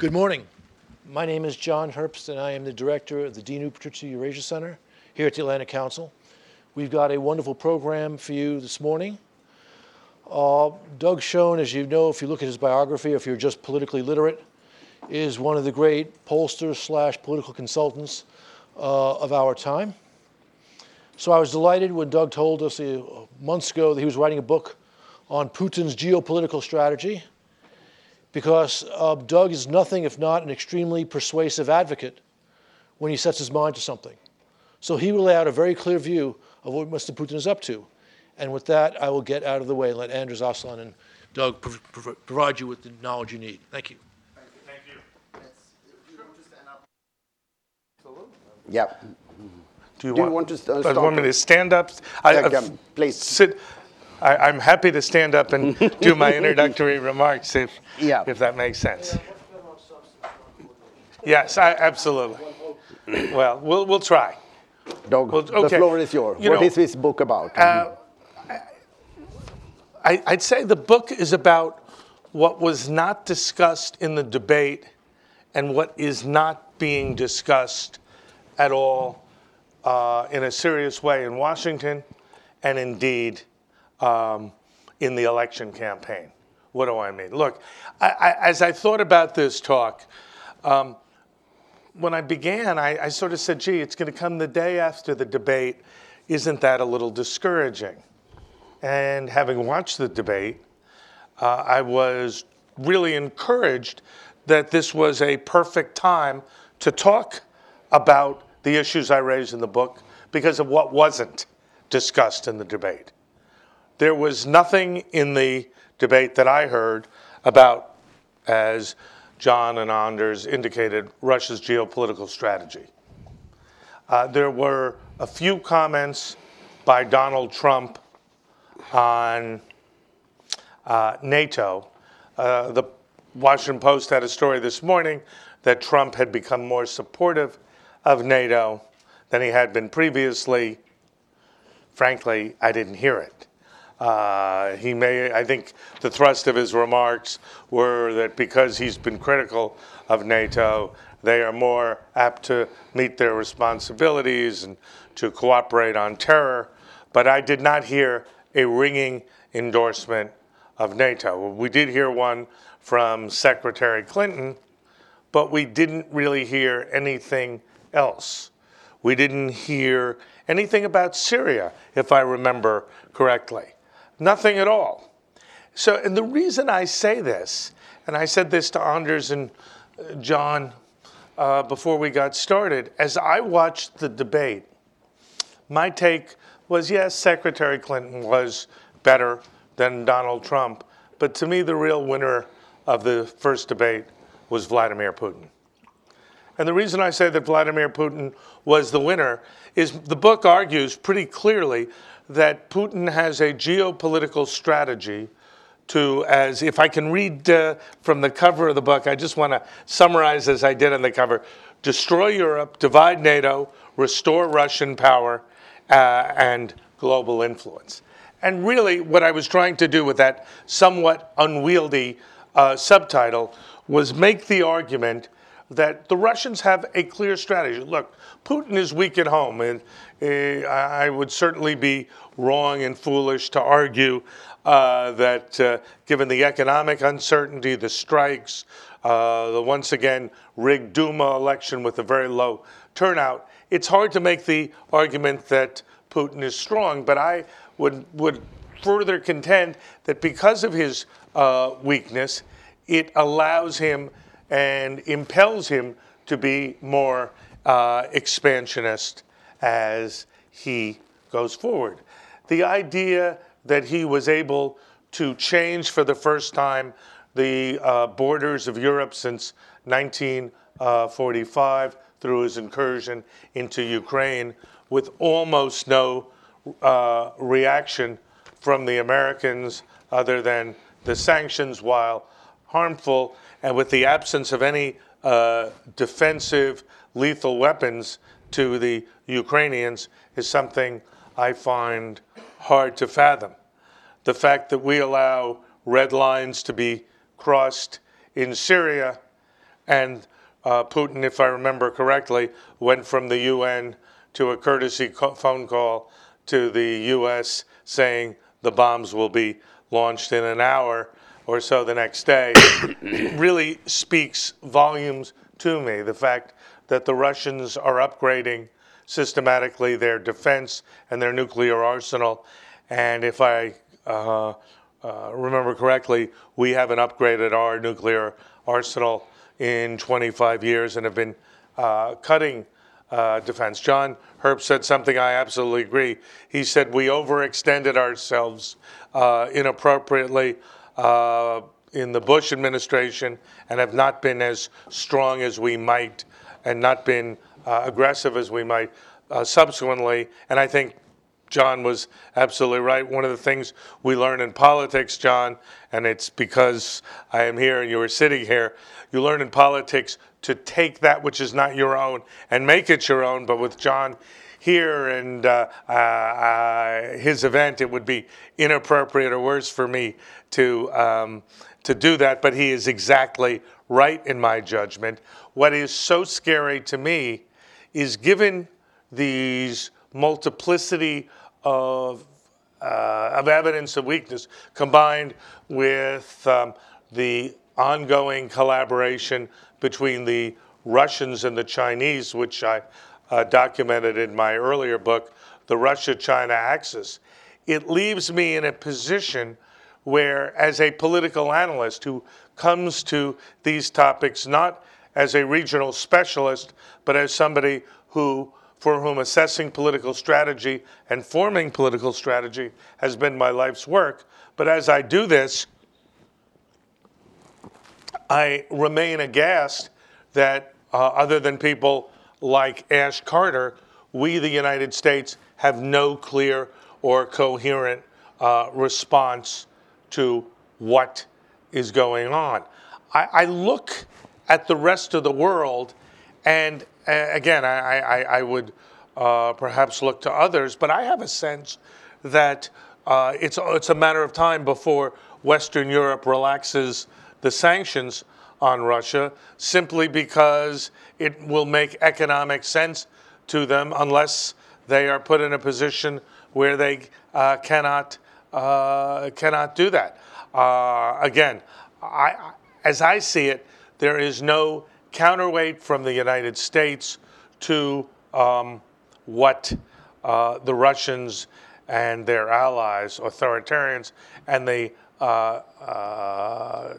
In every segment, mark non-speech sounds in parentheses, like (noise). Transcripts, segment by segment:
Good morning. My name is John Herbst, and I am the director of the Dinu Patriciu Eurasia Center here at the Atlantic Council. We've got a wonderful program for you this morning. Uh, Doug Schoen, as you know, if you look at his biography, if you're just politically literate, is one of the great pollsters slash political consultants uh, of our time. So I was delighted when Doug told us uh, months ago that he was writing a book on Putin's geopolitical strategy because uh, Doug is nothing if not an extremely persuasive advocate when he sets his mind to something. So he will lay out a very clear view of what Mr. Putin is up to. And with that, I will get out of the way and let Anders Åslund and Doug prov- prov- provide you with the knowledge you need. Thank you. Thank you. Yeah. Do you Do you want, want to st- uh, start want me with- to stand up? I, Yeah, uh, come, please. Sit. I, I'm happy to stand up and (laughs) do my introductory remarks if, Yeah. if that makes sense. Yes, I, absolutely. Well, we'll, we'll try. Doug, Well, the okay. floor is yours. You What know, is this book about? I, I'd say the book is about what was not discussed in the debate and what is not being discussed at all uh, in a serious way in Washington and indeed um, in the election campaign. What do I mean? Look, I, I, as I thought about this talk, um, when I began, I, I sort of said, gee, it's going to come the day after the debate. Isn't that a little discouraging? And having watched the debate, uh, I was really encouraged that this was a perfect time to talk about the issues I raised in the book because of what wasn't discussed in the debate. There was nothing in the debate that I heard about, as John and Anders indicated, Russia's geopolitical strategy. Uh, there were a few comments by Donald Trump on uh, NATO. Uh, the Washington Post had a story this morning that Trump had become more supportive of NATO than he had been previously. Frankly, I didn't hear it. Uh, he may, I think the thrust of his remarks were that because he's been critical of NATO, they are more apt to meet their responsibilities and to cooperate on terror. But I did not hear a ringing endorsement of NATO. We did hear one from Secretary Clinton, but we didn't really hear anything else. We didn't hear anything about Syria, if I remember correctly. Nothing at all. So, and the reason I say this, and I said this to Anders and uh, John uh, before we got started, as I watched the debate, my take was yes, Secretary Clinton was better than Donald Trump, but to me, the real winner of the first debate was Vladimir Putin. And the reason I say that Vladimir Putin was the winner is the book argues pretty clearly that Putin has a geopolitical strategy to, as if I can read uh, from the cover of the book, I just want to summarize as I did on the cover destroy Europe, divide NATO, restore Russian power, uh, and global influence. And really, what I was trying to do with that somewhat unwieldy uh, subtitle was make the argument that the Russians have a clear strategy. Look, Putin is weak at home, and I would certainly be wrong and foolish to argue uh, that uh, given the economic uncertainty, the strikes, uh, the once again rigged Duma election with a very low turnout, it's hard to make the argument that Putin is strong. But I would would further contend that because of his uh, weakness, it allows him and impels him to be more uh, expansionist as he goes forward. The idea that he was able to change for the first time the uh, borders of Europe since 1945 through his incursion into Ukraine with almost no uh, reaction from the Americans other than the sanctions, while harmful, and with the absence of any uh, defensive lethal weapons to the Ukrainians, is something I find hard to fathom. The fact that we allow red lines to be crossed in Syria and uh, Putin, if I remember correctly, went from the UN to a courtesy co- phone call to the U.S. saying the bombs will be launched in an hour or so the next day, (coughs) really speaks volumes to me. The fact that the Russians are upgrading systematically their defense and their nuclear arsenal. And if I uh, uh, remember correctly, we haven't upgraded our nuclear arsenal in 25 years and have been uh, cutting uh, defense. John Herbst said something I absolutely agree. He said we overextended ourselves uh, inappropriately uh, in the Bush administration and have not been as strong as we might and not been uh, aggressive as we might uh, subsequently. And I think John was absolutely right. One of the things we learn in politics, John, and it's because I am here and you are sitting here, you learn in politics to take that which is not your own and make it your own. But with John here and uh, uh, uh, his event, it would be inappropriate or worse for me to, um, to do that. But he is exactly right in my judgment. What is so scary to me is given these multiplicity of, uh, of evidence of weakness combined with um, the ongoing collaboration between the Russians and the Chinese, which I uh, documented in my earlier book, The Russia China Axis. It leaves me in a position where, as a political analyst who comes to these topics not as a regional specialist, but as somebody who for whom assessing political strategy and forming political strategy has been my life's work. But as I do this, I remain aghast that, uh, other than people like Ash Carter, we, the United States, have no clear or coherent uh, response to what is going on. I, I look at the rest of the world and again, I, I, I would uh, perhaps look to others, but I have a sense that uh, it's, it's a matter of time before Western Europe relaxes the sanctions on Russia simply because it will make economic sense to them unless they are put in a position where they uh, cannot, uh, cannot do that. Uh, again, I, as I see it, there is no counterweight from the United States to um, what uh, the Russians and their allies, authoritarians, and the uh, uh,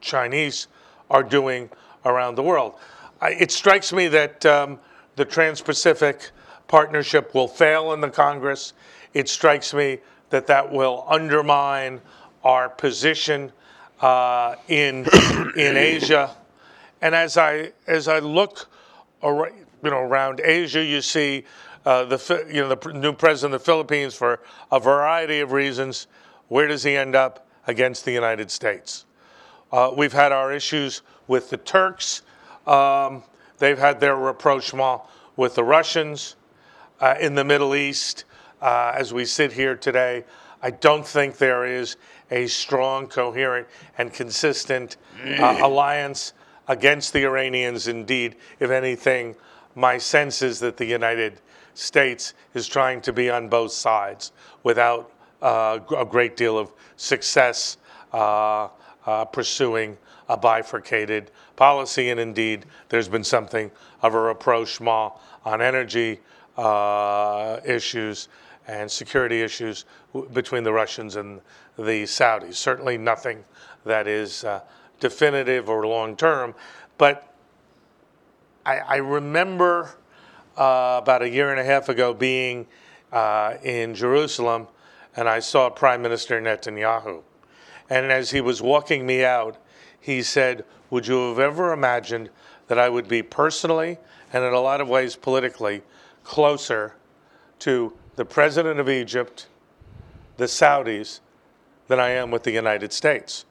Chinese are doing around the world. I, it strikes me that um, the Trans Pacific Partnership will fail in the Congress. It strikes me that that will undermine our position uh, in, (coughs) in Asia and as I as I look, you know, around Asia, you see uh, the you know the new president of the Philippines for a variety of reasons. Where does he end up against the United States? Uh, we've had our issues with the Turks. Um, they've had their rapprochement with the Russians uh, in the Middle East. Uh, as we sit here today, I don't think there is a strong, coherent, and consistent uh, alliance against the Iranians. Indeed, if anything, my sense is that the United States is trying to be on both sides without uh, a great deal of success uh, uh, pursuing a bifurcated policy. And indeed, there's been something of a rapprochement on energy uh, issues and security issues w- between the Russians and the Saudis. Certainly nothing that is uh, definitive or long term. But I, I remember uh, about a year and a half ago being uh, in Jerusalem and I saw Prime Minister Netanyahu. And as he was walking me out, he said, Would you have ever imagined that I would be personally and in a lot of ways politically closer to the president of Egypt, the Saudis, than I am with the United States?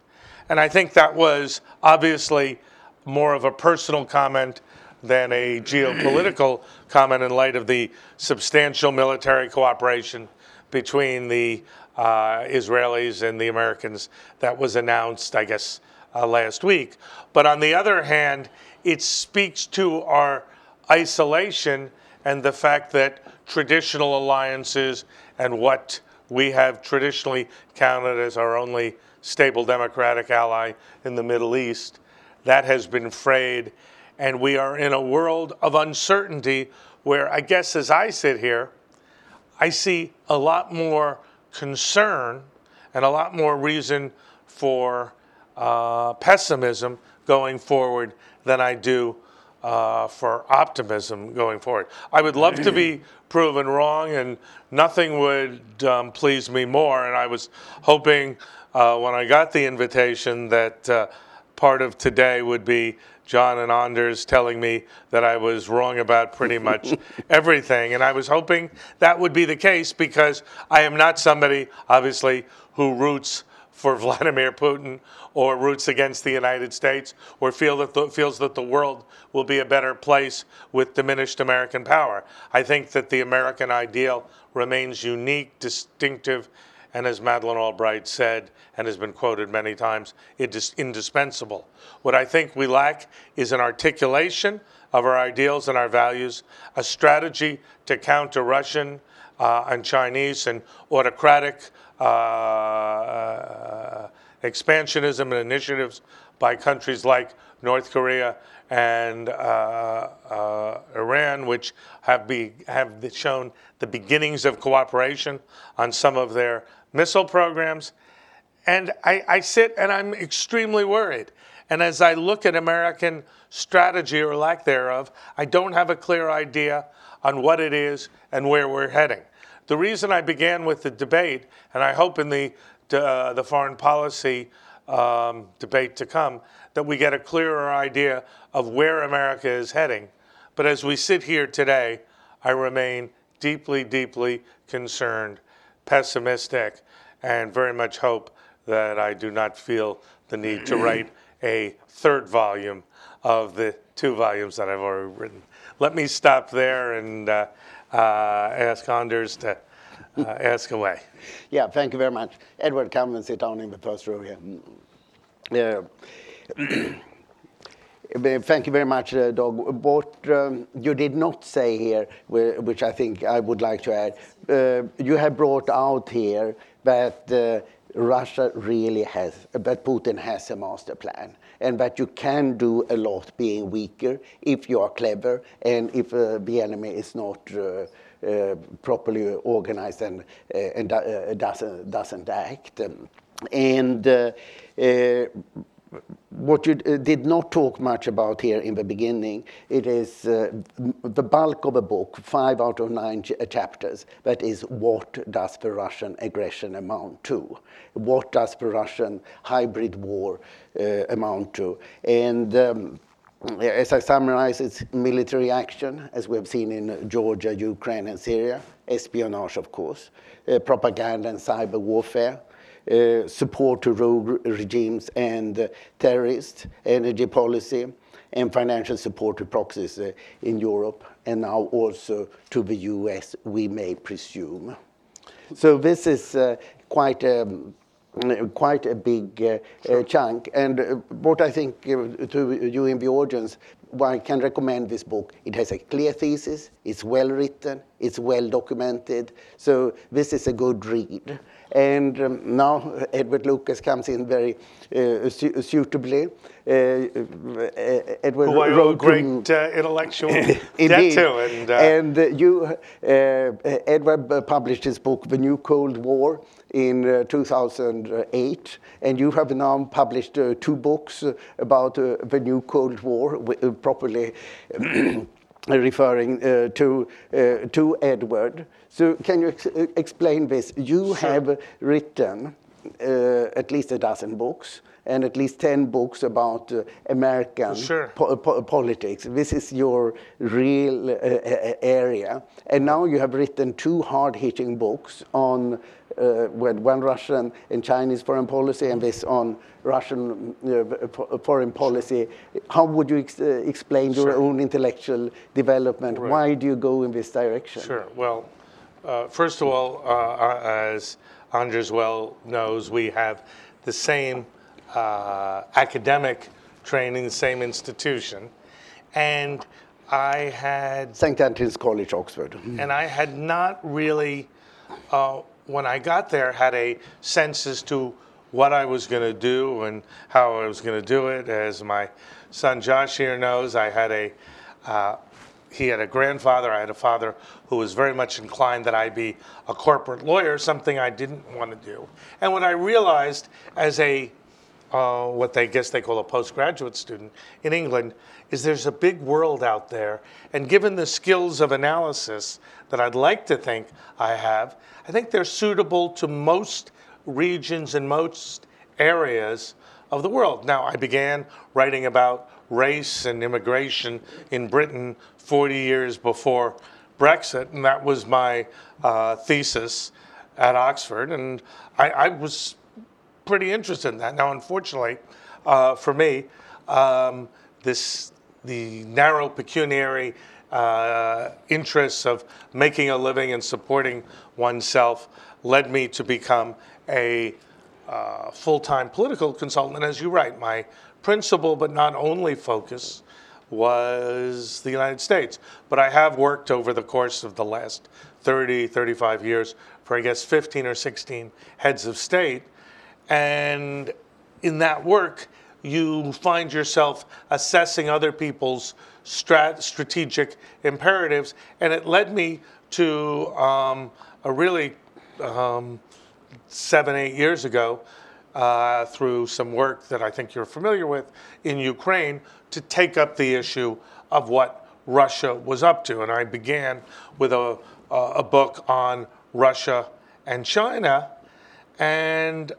And I think that was obviously more of a personal comment than a geopolitical (clears throat) comment in light of the substantial military cooperation between the uh, Israelis and the Americans that was announced, I guess, uh, last week. But on the other hand, it speaks to our isolation and the fact that traditional alliances and what we have traditionally counted as our only stable democratic ally in the Middle East, that has been frayed. And we are in a world of uncertainty where I guess as I sit here, I see a lot more concern and a lot more reason for uh, pessimism going forward than I do uh, for optimism going forward. I would love to be proven wrong, and nothing would um, please me more. And I was hoping uh, when I got the invitation that uh, part of today would be John and Anders telling me that I was wrong about pretty (laughs) much everything. And I was hoping that would be the case because I am not somebody, obviously, who roots for (laughs) Vladimir Putin or roots against the United States or feel that the, feels that the world will be a better place with diminished American power. I think that the American ideal remains unique, distinctive, and as Madeleine Albright said, and has been quoted many times, it is indispensable. What I think we lack is an articulation of our ideals and our values, a strategy to counter Russian uh, and Chinese and autocratic uh, expansionism and initiatives by countries like North Korea and uh, uh, Iran, which have, be, have shown the beginnings of cooperation on some of their missile programs. And I, I sit and I'm extremely worried. And as I look at American strategy or lack thereof, I don't have a clear idea on what it is and where we're heading. The reason I began with the debate, and I hope in the, uh, the foreign policy um, debate to come, that we get a clearer idea of where America is heading. But as we sit here today, I remain deeply, deeply concerned, pessimistic, and very much hope that I do not feel the need to write a third volume of the two volumes that I've already written. Let me stop there and uh, ask Anders to uh, ask away. Yeah, thank you very much. Edward, come and sit down in the first row here. Yeah. (clears throat) Thank you very much, uh, Doug. What um, you did not say here, which I think I would like to add, uh, you have brought out here that uh, Russia really has, that Putin has a master plan, and that you can do a lot being weaker if you are clever and if uh, the enemy is not uh, uh, properly organized and, uh, and uh, doesn't, doesn't act. And uh, what you did not talk much about here in the beginning, it is uh, the bulk of the book, five out of nine chapters, that is what does the Russian aggression amount to? What does the Russian hybrid war uh, amount to? And um, as I summarize, it's military action, as we've seen in Georgia, Ukraine, and Syria, espionage, of course, uh, propaganda and cyber warfare, uh, support to rogue regimes and uh, terrorists, energy policy, and financial support to proxies uh, in Europe, and now also to the US, we may presume. So this is uh, quite a um, quite a big uh, sure. uh, chunk. And uh, what I think to you in the audience, I can recommend this book. It has a clear thesis, it's well written, it's well documented. So this is a good read. And um, now Edward Lucas comes in very uh, su suitably. Uh, uh, Edward I wrote great uh, intellectual (laughs) to. And, uh, and you, Edward published his book, The New Cold War, in 2008, and you have now published two books about the new Cold War, properly (clears throat) referring uh, to, uh, to Edward. So can you ex explain this? You sure. have written uh, at least a dozen books and at least 10 books about uh, American sure. po po politics. This is your real uh, area. And now you have written two hard-hitting books on uh, one Russian and Chinese foreign policy and this on Russian uh, foreign policy. How would you ex uh, explain your sure. own intellectual development? Right. Why do you go in this direction? Sure. Well, uh, first of all, uh, as Anders well knows, we have the same uh, academic training, the same institution, and I had St. Antony's College, Oxford. and I had not really, uh, when I got there, had a sense as to what I was going to do and how I was going to do it. As my son Josh here knows, I had a uh, he had a grandfather. I had a father who was very much inclined that I be a corporate lawyer, something I didn't want to do. And what I realized as a uh, what they guess they call a postgraduate student in England is there's a big world out there. And given the skills of analysis that I'd like to think I have, I think they're suitable to most regions and most areas of the world. Now, I began writing about race and immigration in Britain 40 years before Brexit, and that was my uh, thesis at Oxford. And I, I, was pretty interested in that. Now, unfortunately, uh, for me, um, this the narrow pecuniary uh, interests of making a living and supporting oneself led me to become a uh, full-time political consultant. And as you write, my principal but not only focus was the United States. But I have worked over the course of the last 30, 35 years for, I guess, 15 or 16 heads of state. And in that work, you find yourself assessing other people's strat- strategic imperatives. And it led me to um, a really um, seven, eight years ago, uh, through some work that I think you're familiar with in Ukraine, to take up the issue of what Russia was up to. And I began with a, a book on Russia and China. And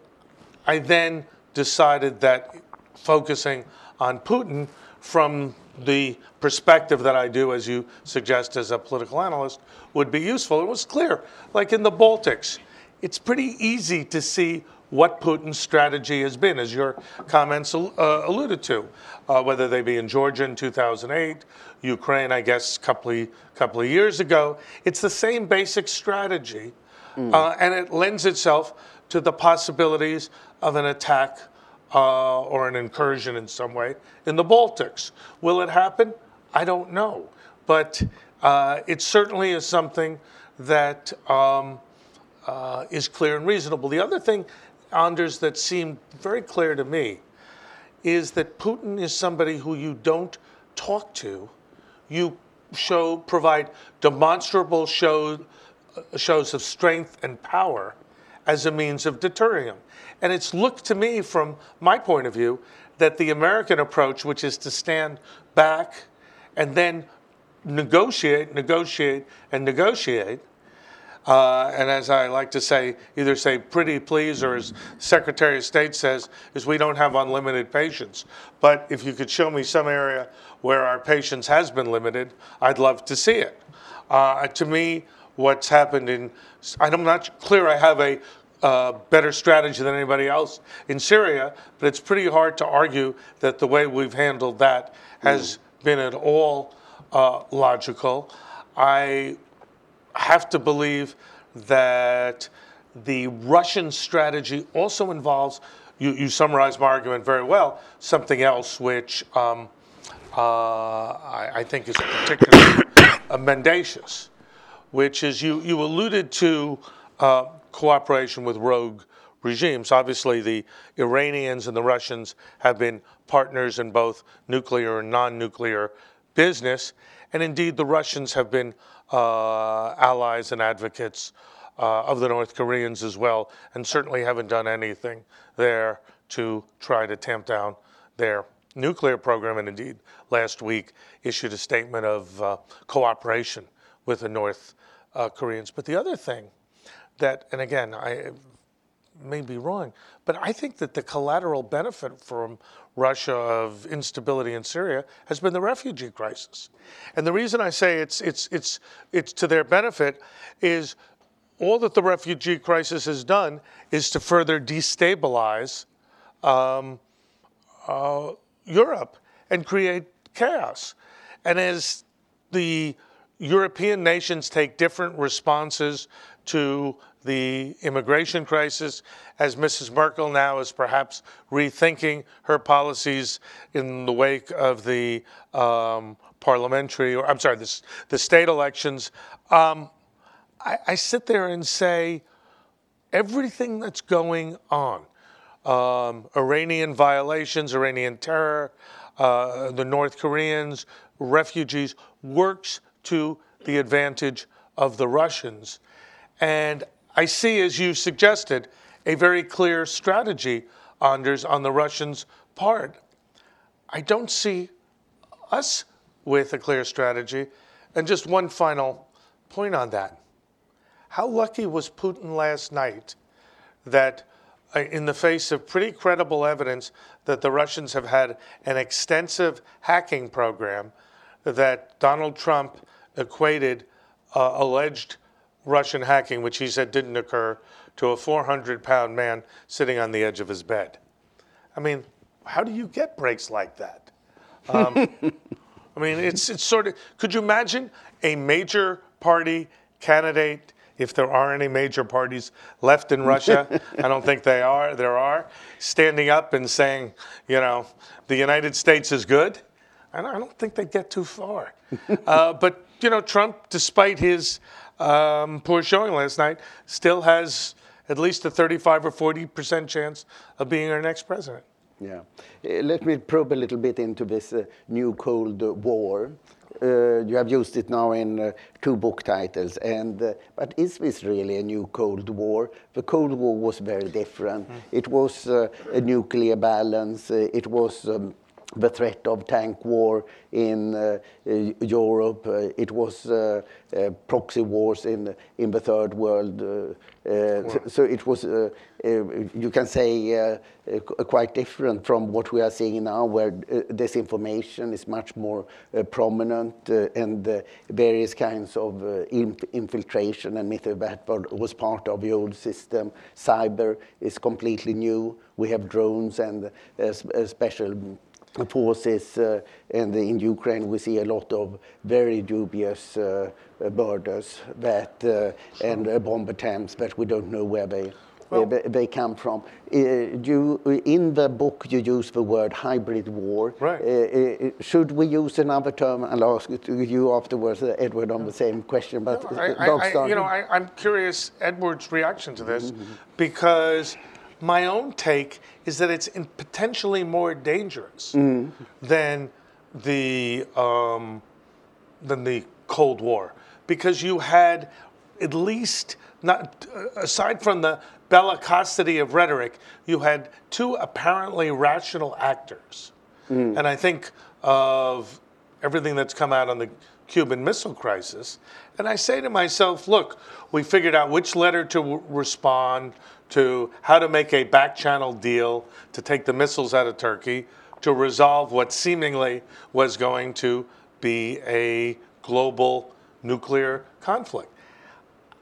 I then decided that focusing on Putin from the perspective that I do, as you suggest, as a political analyst, would be useful. It was clear, like in the Baltics, it's pretty easy to see what Putin's strategy has been, as your comments uh, alluded to, uh, whether they be in Georgia in 2008, Ukraine, I guess, a couple of, couple of years ago. It's the same basic strategy, mm. uh, and it lends itself to the possibilities of an attack uh, or an incursion in some way in the Baltics. Will it happen? I don't know. But uh, it certainly is something that um, uh, is clear and reasonable. The other thing, Anders, that seemed very clear to me is that Putin is somebody who you don't talk to. You show provide demonstrable show, uh, shows of strength and power as a means of deterring him. And it's looked to me, from my point of view, that the American approach, which is to stand back and then negotiate, negotiate, and negotiate, uh, and as I like to say, either say pretty please or as Secretary of State says, is we don't have unlimited patience. But if you could show me some area where our patience has been limited, I'd love to see it. Uh, to me, what's happened in, I'm not clear I have a uh, better strategy than anybody else in Syria, but it's pretty hard to argue that the way we've handled that has mm. been at all uh, logical. I have to believe that the Russian strategy also involves, you, you summarized my argument very well, something else which um, uh, I, I, think is particularly (coughs) mendacious, which is you, you alluded to uh, cooperation with rogue regimes. Obviously, the Iranians and the Russians have been partners in both nuclear and non nuclear business. And indeed, the Russians have been allies and advocates uh, of the North Koreans as well, and certainly haven't done anything there to try to tamp down their nuclear program. And indeed, last week issued a statement of uh, cooperation with the North uh, Koreans. But the other thing that, and again, I may be wrong, but I think that the collateral benefit from Russia of instability in Syria has been the refugee crisis. And the reason I say it's, it's, it's, it's to their benefit is all that the refugee crisis has done is to further destabilize um, uh, Europe and create chaos. And as the European nations take different responses to the immigration crisis, as Mrs. Merkel now is perhaps rethinking her policies in the wake of the um, parliamentary, or I'm sorry, the, the state elections. Um, I, I, sit there and say, everything that's going on, um, Iranian violations, Iranian terror, uh, the North Koreans, refugees, works to the advantage of the Russians. And I see, as you suggested, a very clear strategy, Anders, on the Russians' part. I don't see us with a clear strategy. And just one final point on that. How lucky was Putin last night that, uh, in the face of pretty credible evidence that the Russians have had an extensive hacking program, that Donald Trump equated uh, alleged Russian hacking, which he said didn't occur, to a 400 pound man sitting on the edge of his bed. I mean, how do you get breaks like that? Um, (laughs) I mean, it's, it's sort of, could you imagine a major party candidate, if there are any major parties left in Russia? (laughs) I don't think they are, there are, standing up and saying, you know, the United States is good? I don't think they'd get too far. (laughs) uh, but you know, Trump, despite his um, poor showing last night, still has at least a 35 or 40 percent chance of being our next president. Yeah. Uh, let me probe a little bit into this uh, new Cold War. Uh, you have used it now in uh, two book titles, and uh, but is this really a new Cold War? The Cold War was very different. Mm. It was uh, a nuclear balance. it was um, the threat of tank war in uh, uh, Europe. Uh, it was uh, uh, proxy wars in in the third world. Uh, so, it was, you can say, quite different from what we are seeing now, where disinformation is much more prominent and various kinds of infiltration and myth that was part of the old system. Cyber is completely new. We have drones and special forces uh, and in Ukraine we see a lot of very dubious uh, murders that uh, and bomb attempts that we don't know where they well, they come from. Uh, you, in the book, you use the word hybrid war. Right. Uh, uh, should we use another term? I'll ask you afterwards, Edward, on the same question. But no, I, I, you know, I, am curious Edward's reaction to this mm -hmm. because my own take is that it's potentially more dangerous mm. than the um, than the Cold War because you had at least not aside from the bellicosity of rhetoric, you had two apparently rational actors, mm. and I think of everything that's come out on the Cuban Missile Crisis, and I say to myself, look, we figured out which letter to respond to how to make a back channel deal to take the missiles out of Turkey to resolve what seemingly was going to be a global nuclear conflict.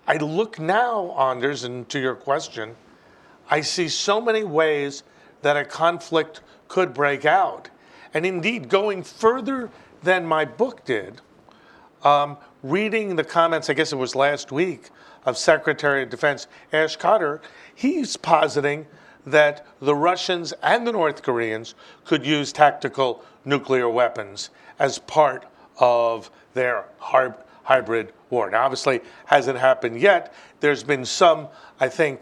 I look now, Anders, and to your question, I see so many ways that a conflict could break out. And indeed, going further than my book did, um, reading the comments, I guess it was last week, of Secretary of Defense Ash Carter, he's positing that the Russians and the North Koreans could use tactical nuclear weapons as part of their hybrid war. Now, obviously, hasn't happened yet. There's been some, I think,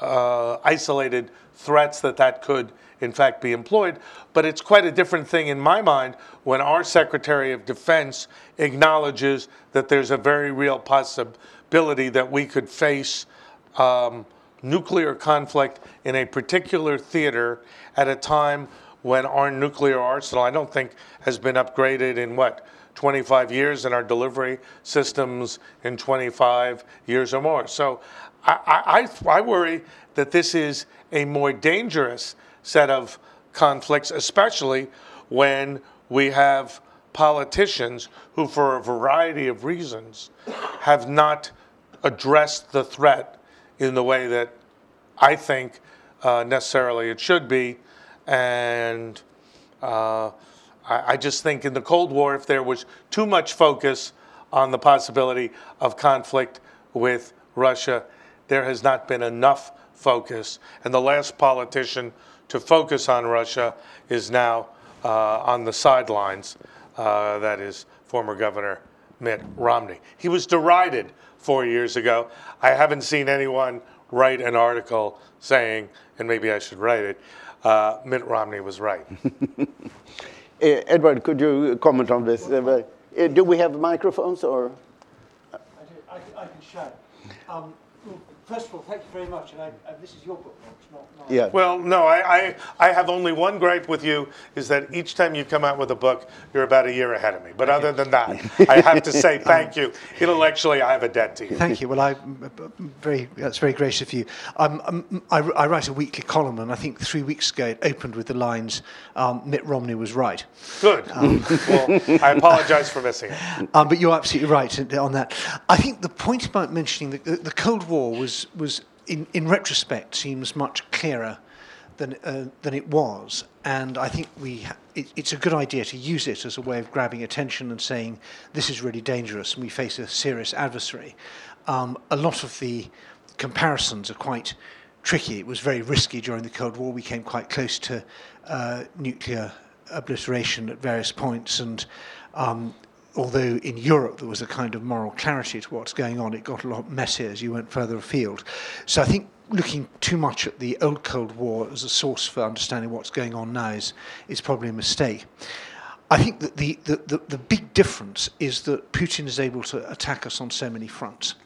uh, isolated threats that that could, in fact, be employed. But it's quite a different thing in my mind when our Secretary of Defense acknowledges that there's a very real possibility that we could face. Um, nuclear conflict in a particular theater at a time when our nuclear arsenal, I don't think, has been upgraded in what, 25 years, and our delivery systems in 25 years or more. So I, I, I worry that this is a more dangerous set of conflicts, especially when we have politicians who, for a variety of reasons, have not addressed the threat in the way that I think uh, necessarily it should be. And uh, I, I, just think in the Cold War, if there was too much focus on the possibility of conflict with Russia. There has not been enough focus, and the last politician to focus on Russia is now uh, on the sidelines. Uh, that is former Governor Mitt Romney. He was derided four years ago. I haven't seen anyone write an article saying, and maybe I should write it, uh, Mitt Romney was right. Uh, (laughs) Edward, could you comment on this? Uh, uh, do we have microphones or? I, do, I, I can show. Um, well, first of all, thank you very much. And, I, and this is your book, not mine. Yeah. Well, no, I, I, I have only one gripe with you is that each time you come out with a book, you're about a year ahead of me. But other than that, (laughs) I have to say thank you. Intellectually, I have a debt to you. Thank you. Well, I very that's very gracious of you. Um, um, I, I, write a weekly column, and I think three weeks ago it opened with the lines, um, "Mitt Romney was right." Good. (laughs) well, I apologize for missing it. (laughs) Um, but you're absolutely right on that. I think the point about mentioning the, the Cold War was was in, in retrospect seems much clearer than, uh, than it was. And I think we it, it's a good idea to use it as a way of grabbing attention and saying, this is really dangerous and we face a serious adversary. Um, a lot of the comparisons are quite tricky. It was very risky during the Cold War. We came quite close to uh, nuclear obliteration at various points. And um, although in Europe there was a kind of moral clarity to what's going on, it got a lot messier as you went further afield. So I think looking too much at the old Cold War as a source for understanding what's going on now is, is probably a mistake. I think that the, the, the, the big difference is that Putin is able to attack us on so many fronts.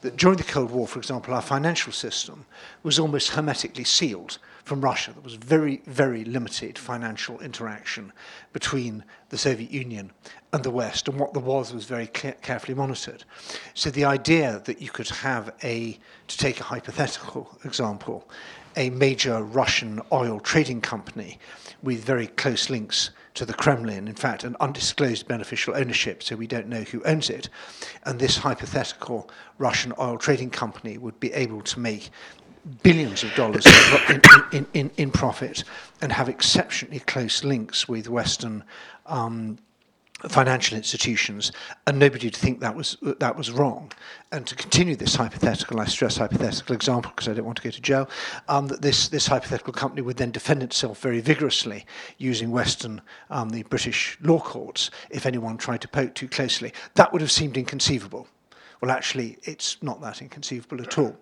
That during the Cold War, for example, our financial system was almost hermetically sealed from Russia. There was very, very limited financial interaction between the Soviet Union and the West, and what there was was very carefully monitored. So the idea that you could have a, to take a hypothetical example, a major Russian oil trading company with very close links to the Kremlin, in fact, an undisclosed beneficial ownership, so we don't know who owns it. And this hypothetical Russian oil trading company would be able to make billions of dollars in, in, in, in, profit and have exceptionally close links with Western um, financial institutions, and nobody to think that was that was wrong. And to continue this hypothetical, I stress hypothetical example because I don't want to go to jail, um, that this this hypothetical company would then defend itself very vigorously using Western um, the British law courts if anyone tried to poke too closely. That would have seemed inconceivable. Well, actually, it's not that inconceivable at all.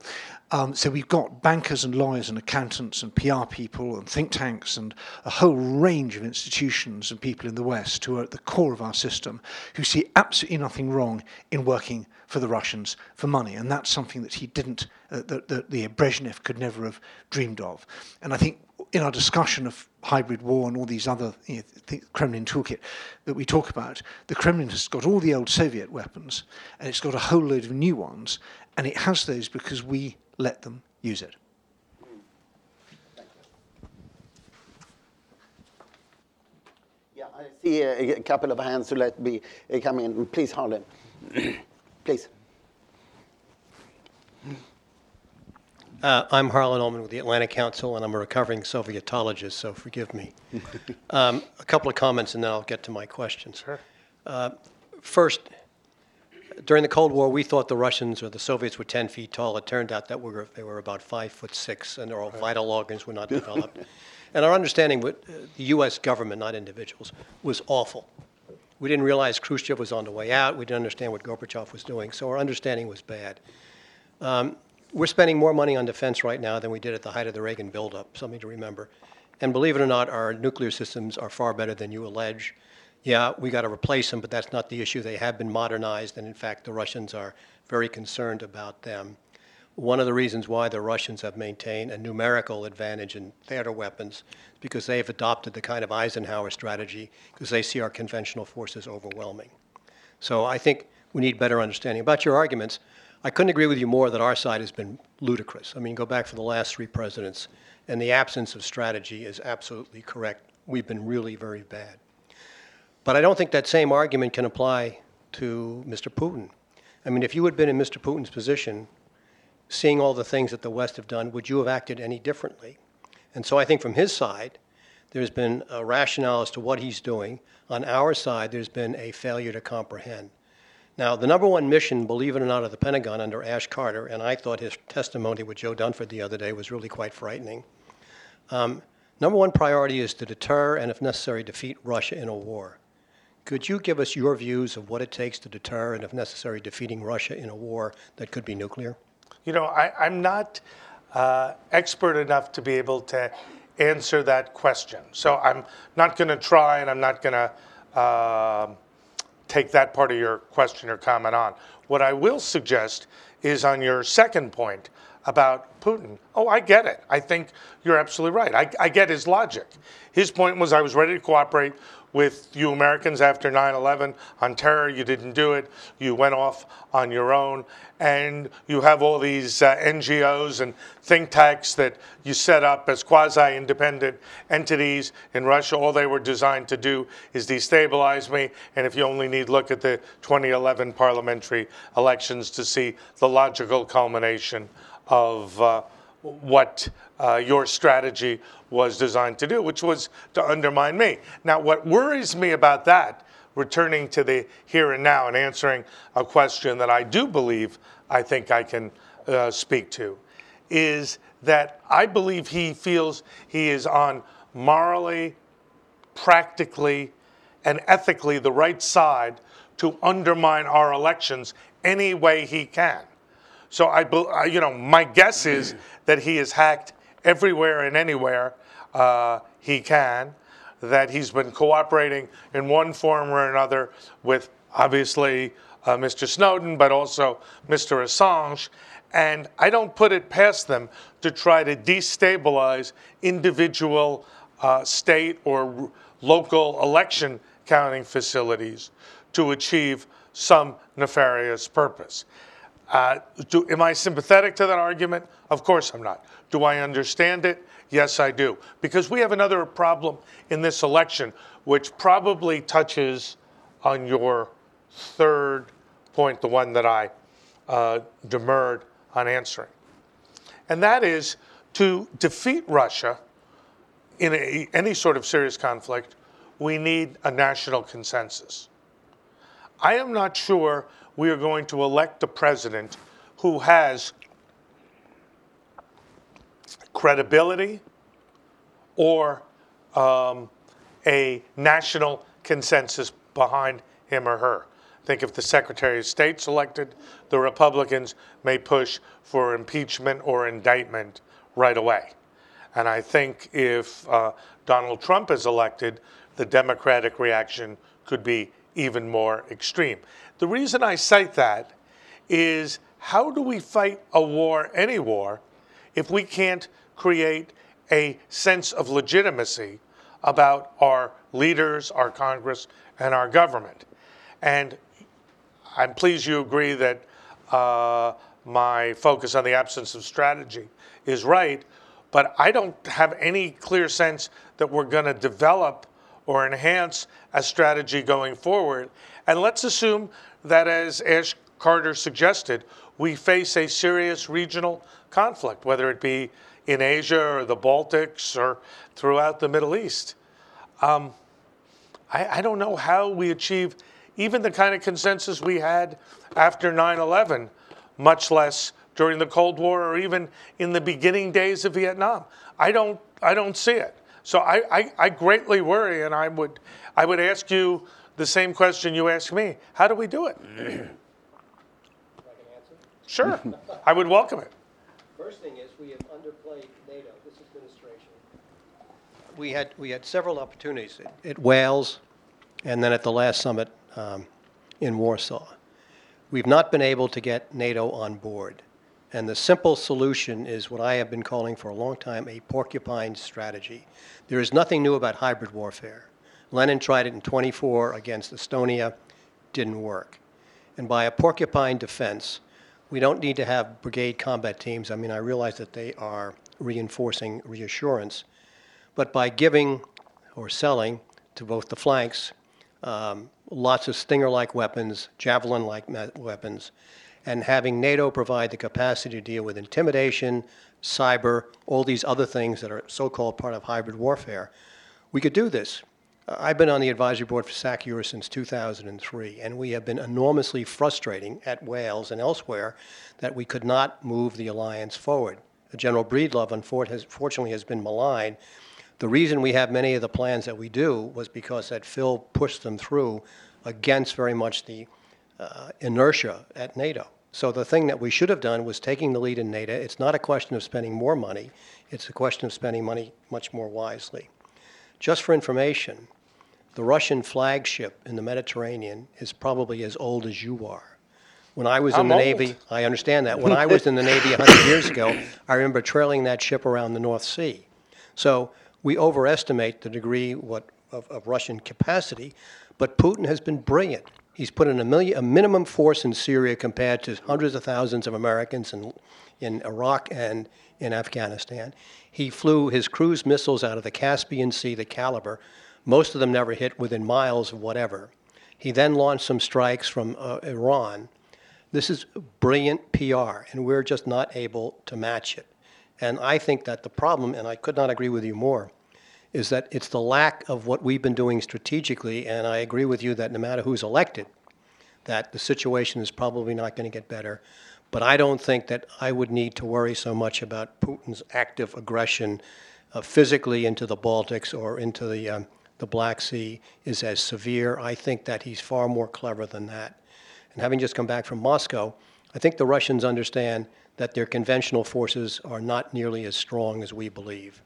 Um, so we've got bankers and lawyers and accountants and PR people and think tanks and a whole range of institutions and people in the West who are at the core of our system who see absolutely nothing wrong in working for the Russians for money. And that's something that he didn't, uh, that, that the Brezhnev could never have dreamed of. And I think in our discussion of hybrid war and all these other you know, the Kremlin toolkit that we talk about, the Kremlin has got all the old Soviet weapons and it's got a whole load of new ones, and it has those because we let them use it. Yeah, I see a, couple of hands who let me come in. Please, Harlan. (clears throat) Please. Uh, I'm Harlan Ullman with the Atlantic Council, and I'm a recovering Sovietologist, so forgive me. (laughs) um, a couple of comments, and then I'll get to my questions. Sure. Uh, first, during the Cold War, we thought the Russians or the Soviets were 10 feet tall. It turned out that we were, they were about five foot six, and their vital organs were not (laughs) developed. and our understanding with uh, the U.S. government, not individuals, was awful. We didn't realize Khrushchev was on the way out. We didn't understand what Gorbachev was doing, so our understanding was bad. Um, we're spending more money on defense right now than we did at the height of the Reagan buildup, something to remember. And believe it or not, our nuclear systems are far better than you allege. Yeah, we got to replace them, but that's not the issue. They have been modernized, and in fact, the Russians are very concerned about them. One of the reasons why the Russians have maintained a numerical advantage in theater weapons is because they have adopted the kind of Eisenhower strategy because they see our conventional forces overwhelming. So I think we need better understanding. About your arguments, I couldn't agree with you more that our side has been ludicrous. I mean, go back for the last three presidents, and the absence of strategy is absolutely correct. We've been really very bad. But I don't think that same argument can apply to Mr. Putin. I mean, if you had been in Mr. Putin's position, seeing all the things that the West have done, would you have acted any differently? And so I think from his side, there's been a rationale as to what he's doing. On our side, there's been a failure to comprehend. Now, the number one mission, believe it or not, of the Pentagon under Ash Carter, and I thought his testimony with Joe Dunford the other day was really quite frightening. Um, number one priority is to deter and, if necessary, defeat Russia in a war. Could you give us your views of what it takes to deter and, if necessary, defeating Russia in a war that could be nuclear? You know, I, I'm not uh, expert enough to be able to answer that question. So I'm not going to try and I'm not going to uh, take that part of your question or comment on. What I will suggest is on your second point about Putin. Oh, I get it. I think you're absolutely right. I, I get his logic. His point was I was ready to cooperate with you Americans after 9 11 on terror. You didn't do it. You went off on your own. And you have all these uh, NGOs and think tanks that you set up as quasi independent entities in Russia. All they were designed to do is destabilize me. And if you only need look at the 2011 parliamentary elections to see the logical culmination of uh, what uh, your strategy was designed to do, which was to undermine me. Now, what worries me about that, returning to the here and now and answering a question that I do believe I think I can uh, speak to, is that I believe he feels he is on morally, practically, and ethically the right side to undermine our elections any way he can. So I, you know, my guess is (clears throat) that he is hacked everywhere and anywhere uh, he can, that he's been cooperating in one form or another with obviously uh, Mr. Snowden, but also Mr. Assange. And I don't put it past them to try to destabilize individual uh, state or local election counting facilities to achieve some nefarious purpose. Uh, do, am I sympathetic to that argument? Of course I'm not. Do I understand it? Yes, I do. Because we have another problem in this election, which probably touches on your third point, the one that I uh, demurred on answering. And that is to defeat Russia in a, any sort of serious conflict, we need a national consensus. I am not sure we are going to elect a president who has credibility or um, a national consensus behind him or her. Think if the Secretary of State's elected, the Republicans may push for impeachment or indictment right away. And I think if uh, Donald Trump is elected, the Democratic reaction could be even more extreme. The reason I cite that is how do we fight a war, any war, if we can't create a sense of legitimacy about our leaders, our Congress, and our government? And I'm pleased you agree that uh, my focus on the absence of strategy is right, but I don't have any clear sense that we're going to develop or enhance a strategy going forward. And let's assume that, as Ash Carter suggested, we face a serious regional conflict, whether it be in Asia or the Baltics or throughout the Middle East. Um, I, I don't know how we achieve even the kind of consensus we had after 9 11, much less during the Cold War or even in the beginning days of Vietnam. I don't, I don't see it. So I, I, I greatly worry, and I would, I would ask you the same question you asked me. How do we do it? (clears throat) Sure, I would welcome it. (laughs) First thing is, we have underplayed NATO, this administration. We had, we had several opportunities at- at Wales, and then at the last summit um, in Warsaw. We've not been able to get NATO on board. And the simple solution is what I have been calling for a long time a porcupine strategy. There is nothing new about hybrid warfare. Lenin tried it in 24 against Estonia, didn't work. And by a porcupine defense, we don't need to have brigade combat teams. I mean, I realize that they are reinforcing reassurance. But by giving or selling to both the flanks um, lots of Stinger like weapons, Javelin like weapons, and having NATO provide the capacity to deal with intimidation, cyber, all these other things that are so called part of hybrid warfare, we could do this. I've been on the advisory board for SACEUR since 2003, and we have been enormously frustrating at Wales and elsewhere that we could not move the alliance forward. General Breedlove, unfortunately, has been maligned. The reason we have many of the plans that we do was because that Phil pushed them through against very much the uh, inertia at NATO. So the thing that we should have done was taking the lead in NATO. It's not a question of spending more money, it's a question of spending money much more wisely. Just for information, the Russian flagship in the Mediterranean is probably as old as you are. When I was I'm in the old. Navy, I understand that. When (laughs) I was in the Navy 100 years ago, I remember trailing that ship around the North Sea. So we overestimate the degree what, of, of Russian capacity, but Putin has been brilliant. He's put in a, million, a minimum force in Syria compared to hundreds of thousands of Americans in, in Iraq and in Afghanistan. He flew his cruise missiles out of the Caspian Sea, the Kalibr. Most of them never hit within miles of whatever. He then launched some strikes from uh, Iran. This is brilliant PR, and we're just not able to match it. And I think that the problem, and I could not agree with you more, is that it's the lack of what we've been doing strategically, and I agree with you that no matter who's elected, that the situation is probably not going to get better. But I don't think that I would need to worry so much about Putin's active aggression uh, physically into the Baltics or into the, um, the Black Sea is as severe. I think that he's far more clever than that. And having just come back from Moscow, I think the Russians understand that their conventional forces are not nearly as strong as we believe.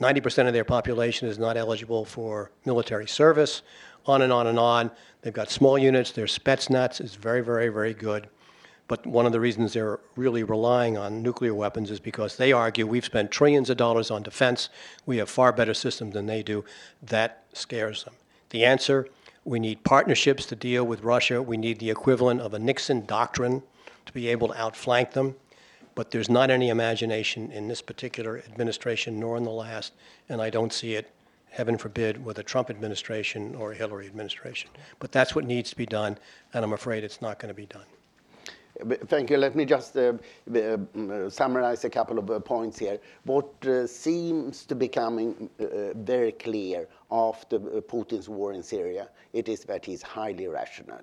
90% of their population is not eligible for military service, on and on and on. They've got small units, their Spetsnaz is very, very, very good. But one of the reasons they're really relying on nuclear weapons is because they argue we've spent trillions of dollars on defense, we have far better systems than they do. That scares them. The answer we need partnerships to deal with Russia, we need the equivalent of a Nixon doctrine to be able to outflank them but there's not any imagination in this particular administration nor in the last, and I don't see it, heaven forbid, with a Trump administration or a Hillary administration. But that's what needs to be done, and I'm afraid it's not going to be done. Thank you. Let me just uh, uh, summarize a couple of uh, points here. What uh, seems to be coming uh, very clear after uh, Putin's war in Syria, it is that he's highly rational.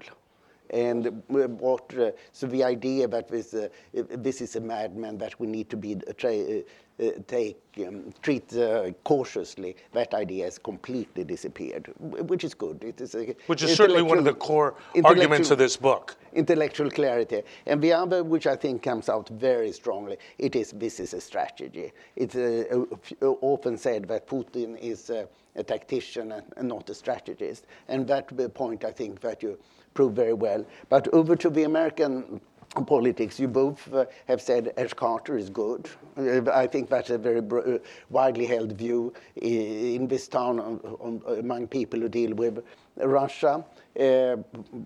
And what, uh, so the idea that this, uh, this is a madman that we need to be uh, uh take um, treat uh, cautiously, that idea has completely disappeared, which is good. It is a which is certainly one of the core arguments of this book. Intellectual clarity, and the other, which I think comes out very strongly, it is this is a strategy. It's uh, often said that Putin is a tactician and not a strategist, and that point I think that you proved very well. But over to the American politics, you both uh, have said Ash Carter is good. Uh, I think that's a very uh, widely held view in this town on, on, among people who deal with Russia. Uh,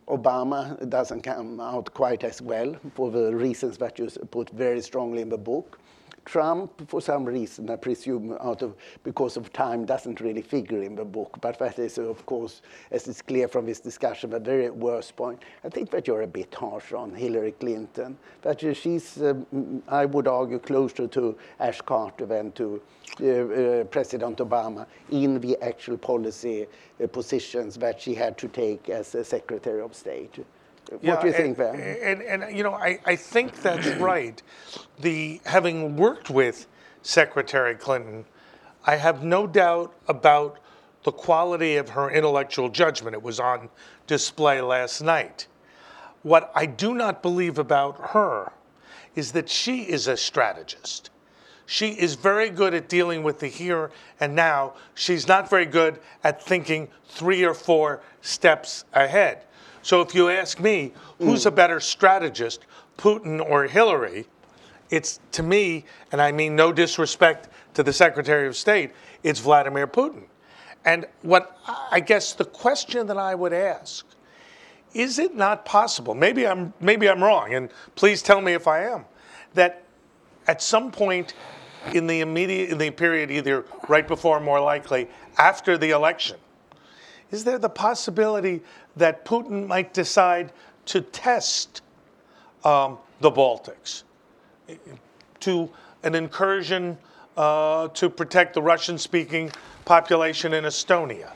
Obama doesn't come out quite as well for the reasons that you put very strongly in the book. Trump, for some reason, I presume out of because of time, doesn't really figure in the book. But that is, of course, as is clear from this discussion, the very worst point. I think that you're a bit harsh on Hillary Clinton. That she's, um, I would argue, closer to Ash Carter than to uh, uh, President Obama in the actual policy uh, positions that she had to take as a Secretary of State. What yeah, do you think, and, and, and, you know, I, I think that's (clears throat) right. The having worked with Secretary Clinton, I have no doubt about the quality of her intellectual judgment. It was on display last night. What I do not believe about her is that she is a strategist. She is very good at dealing with the here and now. She's not very good at thinking three or four steps ahead. So if you ask me, who's a hmm. better strategist, Putin or Hillary? It's to me, and I mean no disrespect to the Secretary of State, it's Vladimir Putin. And what I guess the question that I would ask is it not possible? Maybe I'm maybe I'm wrong, and please tell me if I am. That at some point in the immediate in the period, either right before, or more likely after the election, is there the possibility that Putin might decide to test um, the Baltics to an incursion uh, to protect the Russian speaking population in Estonia?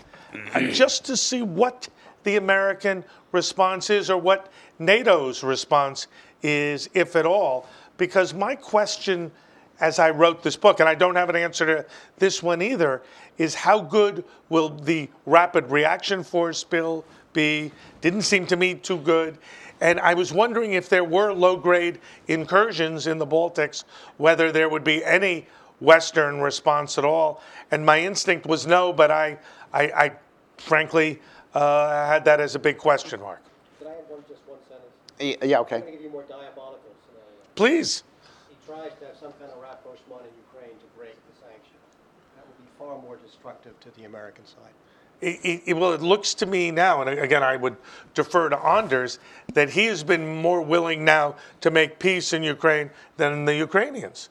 uh, just to see what the American response is or what NATO's response is, if at all. Because my question as I wrote this book, and I don't have an answer to this one either, is how good will the rapid reaction force bill be? Didn't seem to me too good. And I was wondering if there were low grade incursions in the Baltics, whether there would be any Western response at all. And my instinct was no, but I, I, I frankly uh, had that as a big question mark. Can I have one, just one sentence? Y- Yeah, I'm okay. going to give you a more diabolical scenario. Please. He tries to have some kind of rapprochement in Ukraine to break the sanctions. That would be far more destructive to the American side. It, it, well, it looks to me now, and again, I would defer to Anders, that he has been more willing now to make peace in Ukraine than the Ukrainians.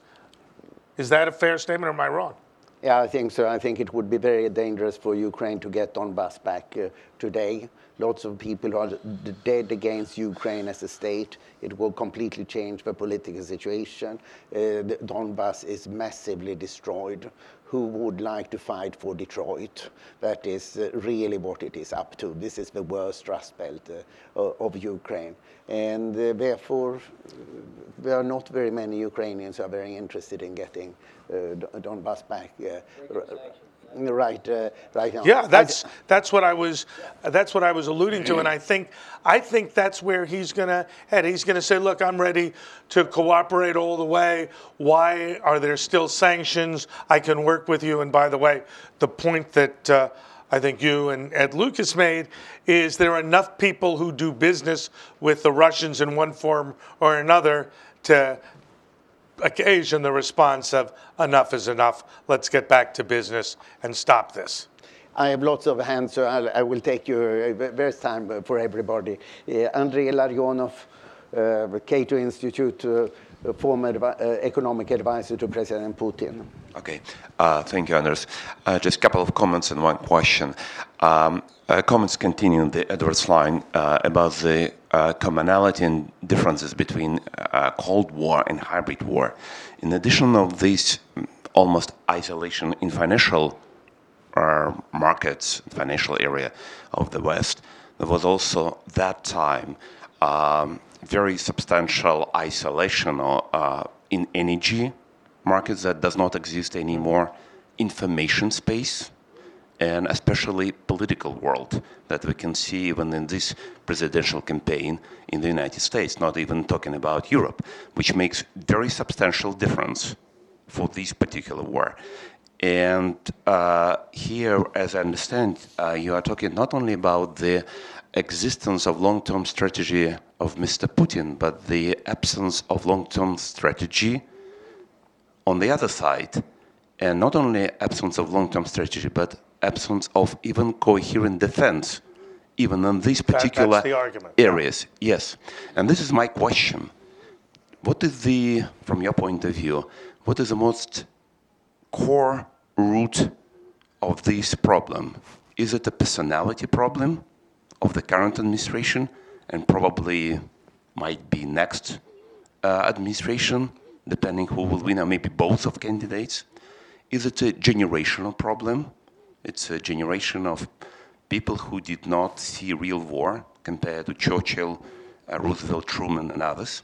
Is that a fair statement, or am I wrong? Yeah, I think so. I think it would be very dangerous for Ukraine to get Donbass back uh, today. Lots of people are d- dead against Ukraine as a state. It will completely change the political situation. Uh, the Donbass is massively destroyed. Who would like to fight for Detroit? That is uh, really what it is up to. This is the worst rust belt uh, of Ukraine. And uh, therefore, there are not very many Ukrainians who are very interested in getting uh, Donbass back uh, right, uh, right now. Yeah, that's that's what I was that's what I was alluding to, and I think I think that's where he's going to head. He's going to say, "Look, I'm ready to cooperate all the way. Why are there still sanctions? I can work with you." And by the way, the point that uh, I think you and Ed Lucas made is there are enough people who do business with the Russians in one form or another to occasion the response of enough is enough. Let's get back to business and stop this. I have lots of hands, so I'll, I will take your. Uh, time for everybody. Uh, Andrei Illarionov, uh, Cato Institute, uh, former advi- uh, economic advisor to President Putin. Okay, uh, thank you, Anders. Uh, just a couple of comments and one question. Um, uh, comments continuing the Edwards line uh, about the uh, commonality and differences between uh, Cold War and hybrid war. In addition of this almost isolation in financial uh, markets, financial area of the West, there was also that time um, very substantial isolation uh, in energy markets that does not exist anymore, information space, and especially political world that we can see even in this presidential campaign in the United States, not even talking about Europe, which makes very substantial difference for this particular war. And uh, here, as I understand, uh, you are talking not only about the existence of long-term strategy of Mr. Putin, but the absence of long-term strategy on the other side, and not only absence of long-term strategy, but absence of even coherent defense, even in these particular the argument, yeah. areas. Yes, and this is my question: What is the, from your point of view, what is the most core root of this problem? Is it a personality problem of the current administration, and probably might be next uh, administration, depending who will win, or maybe both of candidates? Is it a generational problem? It's a generation of people who did not see real war compared to Churchill, uh, Roosevelt, Truman, and others.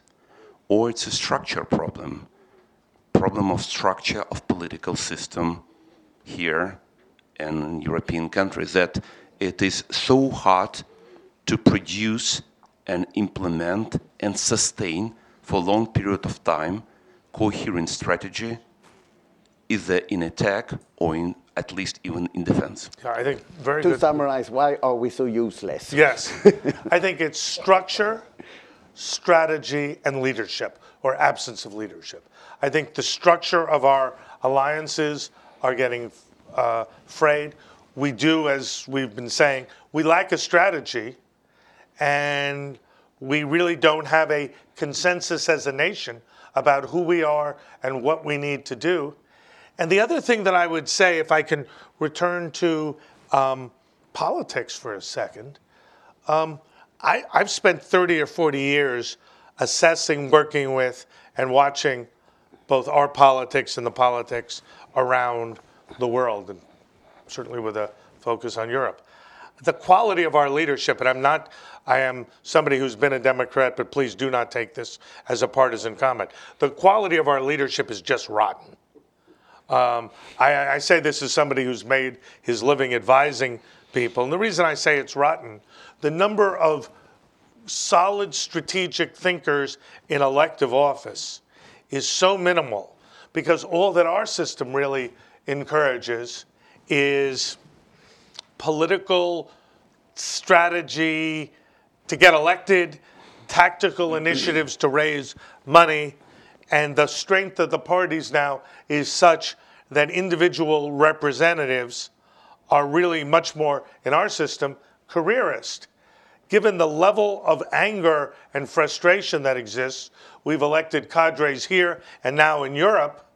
Or it's a structure problem, problem of structure of political system here in European countries that it is so hard to produce and implement and sustain for a long period of time coherent strategy either in attack or in at least even in defense. Yeah, I think very To good. summarize, why are we so useless? Yes. (laughs) I think it's structure, strategy, and leadership, or absence of leadership. I think the structure of our alliances are getting uh, frayed. We do, as we've been saying, we lack a strategy, and we really don't have a consensus as a nation about who we are and what we need to do. And the other thing that I would say, if I can return to um, politics for a second, um, I, I've spent 30 or 40 years assessing, working with, and watching both our politics and the politics around the world, and certainly with a focus on Europe. the quality of our leadership, and I'm not, I am somebody who's been a Democrat, but please do not take this as a partisan comment. The quality of our leadership is just rotten. Um, I, I say this as somebody who's made his living advising people. And the reason I say it's rotten, the number of solid strategic thinkers in elective office is so minimal because all that our system really encourages is political strategy to get elected, tactical initiatives to raise money, and the strength of the parties now is such that individual representatives are really much more, in our system, careerist. Given the level of anger and frustration that exists, we've elected cadres here and now in Europe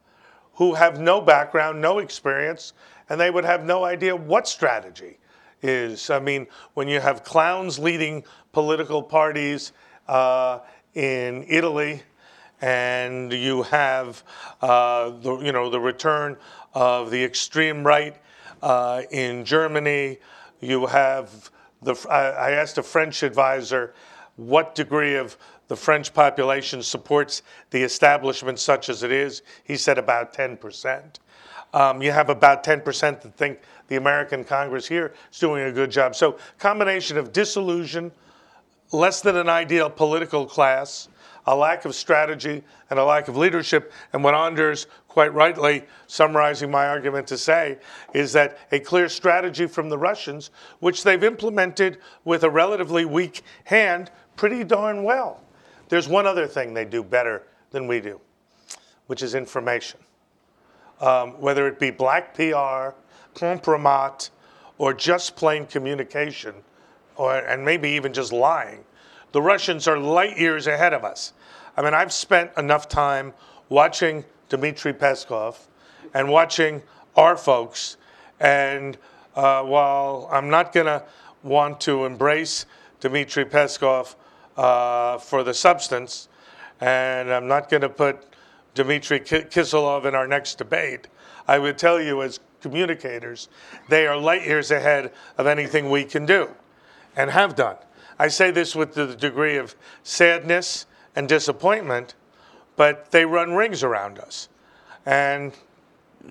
who have no background, no experience, and they would have no idea what strategy is. I mean, when you have clowns leading political parties uh, in Italy, and you have uh, the you know the return of the extreme right uh, in Germany. You have the I, asked a French advisor what degree of the French population supports the establishment such as it is. He said about 10%. Um, you have about 10% that think the American Congress here is doing a good job. So, combination of disillusion, less than an ideal political class, a lack of strategy, and a lack of leadership. And what Anders, quite rightly summarizing my argument to say, is that a clear strategy from the Russians, which they've implemented with a relatively weak hand, pretty darn well. There's one other thing they do better than we do, which is information. Um, whether it be black PR, compromat, or just plain communication, or, and maybe even just lying, the Russians are light years ahead of us. I mean, I've spent enough time watching Dmitry Peskov and watching our folks, and uh, while I'm not going to want to embrace Dmitry Peskov uh, for the substance, and I'm not going to put Dmitry Kiselyov in our next debate. I would tell you, as communicators, they are light years ahead of anything we can do and have done. I say this with the degree of sadness and disappointment, but they run rings around us. And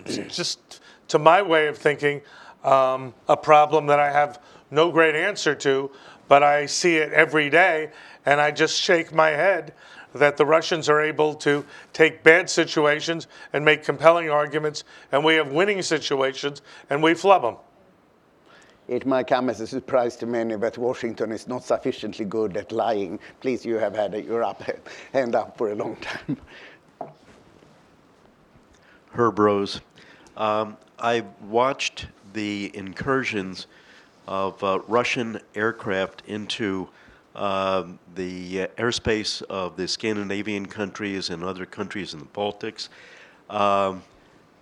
just to my way of thinking, um, a problem that I have no great answer to, but I see it every day, and I just shake my head that the Russians are able to take bad situations and make compelling arguments, and we have winning situations and we flub them. It might come as a surprise to many that Washington is not sufficiently good at lying. Please, you have had your up, (laughs) hand up for a long time. Herb Rose. Um, I watched the incursions of uh, Russian aircraft into uh, the airspace of the Scandinavian countries and other countries in the Baltics. Um,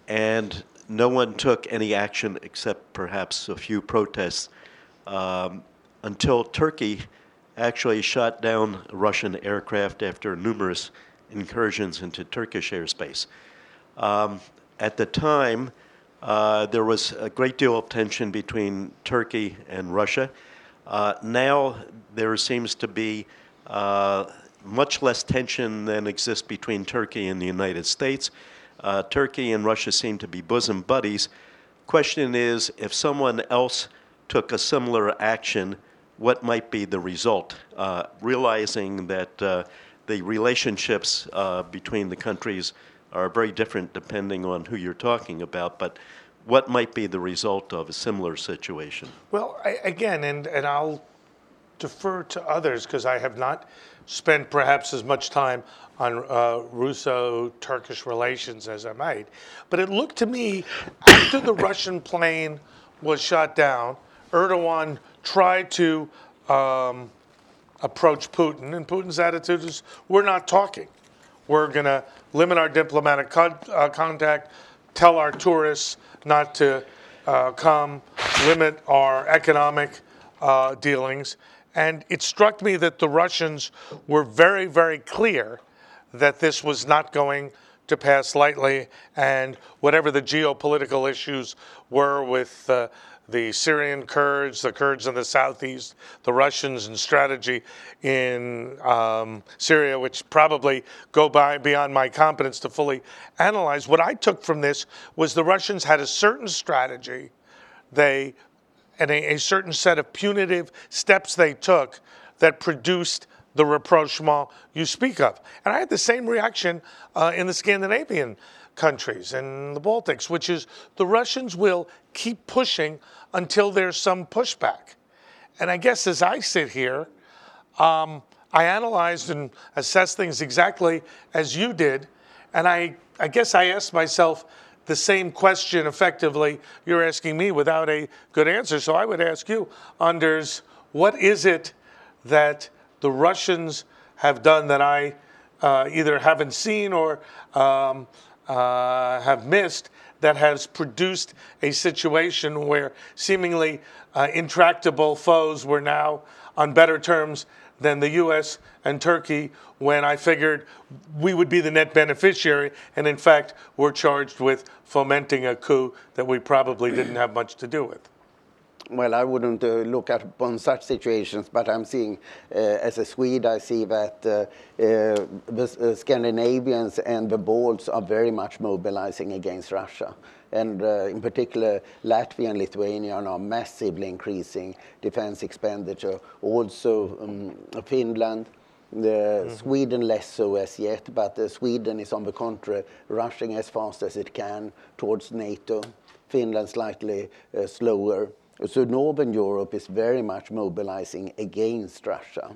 and no one took any action except perhaps a few protests um, until Turkey actually shot down Russian aircraft after numerous incursions into Turkish airspace. Um, at the time, uh, there was a great deal of tension between Turkey and Russia. Uh, now there seems to be uh, much less tension than exists between Turkey and the United States. Uh, Turkey and Russia seem to be bosom buddies. Question is if someone else took a similar action, what might be the result? Uh, realizing that uh, the relationships between the countries are very different depending on who you're talking about, but what might be the result of a similar situation? Well, I, again, and, and I'll defer to others because I have not spent perhaps as much time on uh, Russo Turkish relations as I might. But it looked to me, after the Russian plane was shot down, Erdogan tried to um, approach Putin, and Putin's attitude is we're not talking. We're going to limit our diplomatic con- uh, contact, tell our tourists not to uh, come, limit our economic uh, dealings. And it struck me that the Russians were very, very clear that this was not going to pass lightly, and whatever the geopolitical issues were with uh, the Syrian Kurds, the Kurds in the southeast, the Russians, and strategy in um, Syria, which probably go by beyond my competence to fully analyze. What I took from this was the Russians had a certain strategy, they and a, a certain set of punitive steps they took that produced the rapprochement you speak of. And I had the same reaction uh, in the Scandinavian countries and the Baltics, which is the Russians will keep pushing until there's some pushback. And I guess as I sit here, um, I analyzed and assessed things exactly as you did. And I, I guess I asked myself the same question effectively you're asking me without a good answer. So I would ask you, Anders, what is it that the Russians have done that I uh, either haven't seen or um, uh, have missed that has produced a situation where seemingly uh, intractable foes were now on better terms than the US and Turkey when I figured we would be the net beneficiary. And in fact, we're charged with fomenting a coup that we probably didn't have much to do with. Well, I wouldn't uh, look at upon such situations, but I'm seeing, uh, as a Swede, I see that uh, uh the uh, Scandinavians and the Balts are very much mobilizing against Russia. And uh, in particular, Latvia and Lithuania are now massively increasing defense expenditure. Also, um, Finland, mm -hmm. Sweden less so as yet, but Sweden is on the contrary rushing as fast as it can towards NATO. Finland slightly slower. So Northern Europe is very much mobilizing against Russia.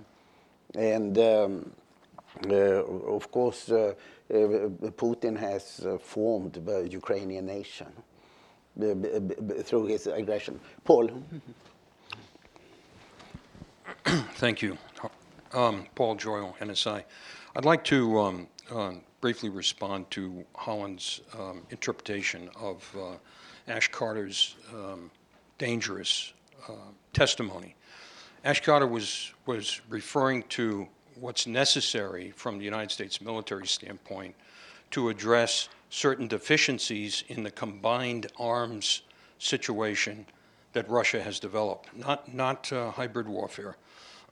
And um, uh, of course, uh, uh, Putin has uh, formed the Ukrainian nation through his aggression. Paul. (clears throat) Thank you. Um, Paul Joyal, NSI. I'd like to um, uh, briefly respond to Harlan's um, interpretation of uh, Ash Carter's um, dangerous uh, testimony. Ash Carter was, was referring to what's necessary from the United States military standpoint to address certain deficiencies in the combined arms situation that Russia has developed. Not, not uh, hybrid warfare,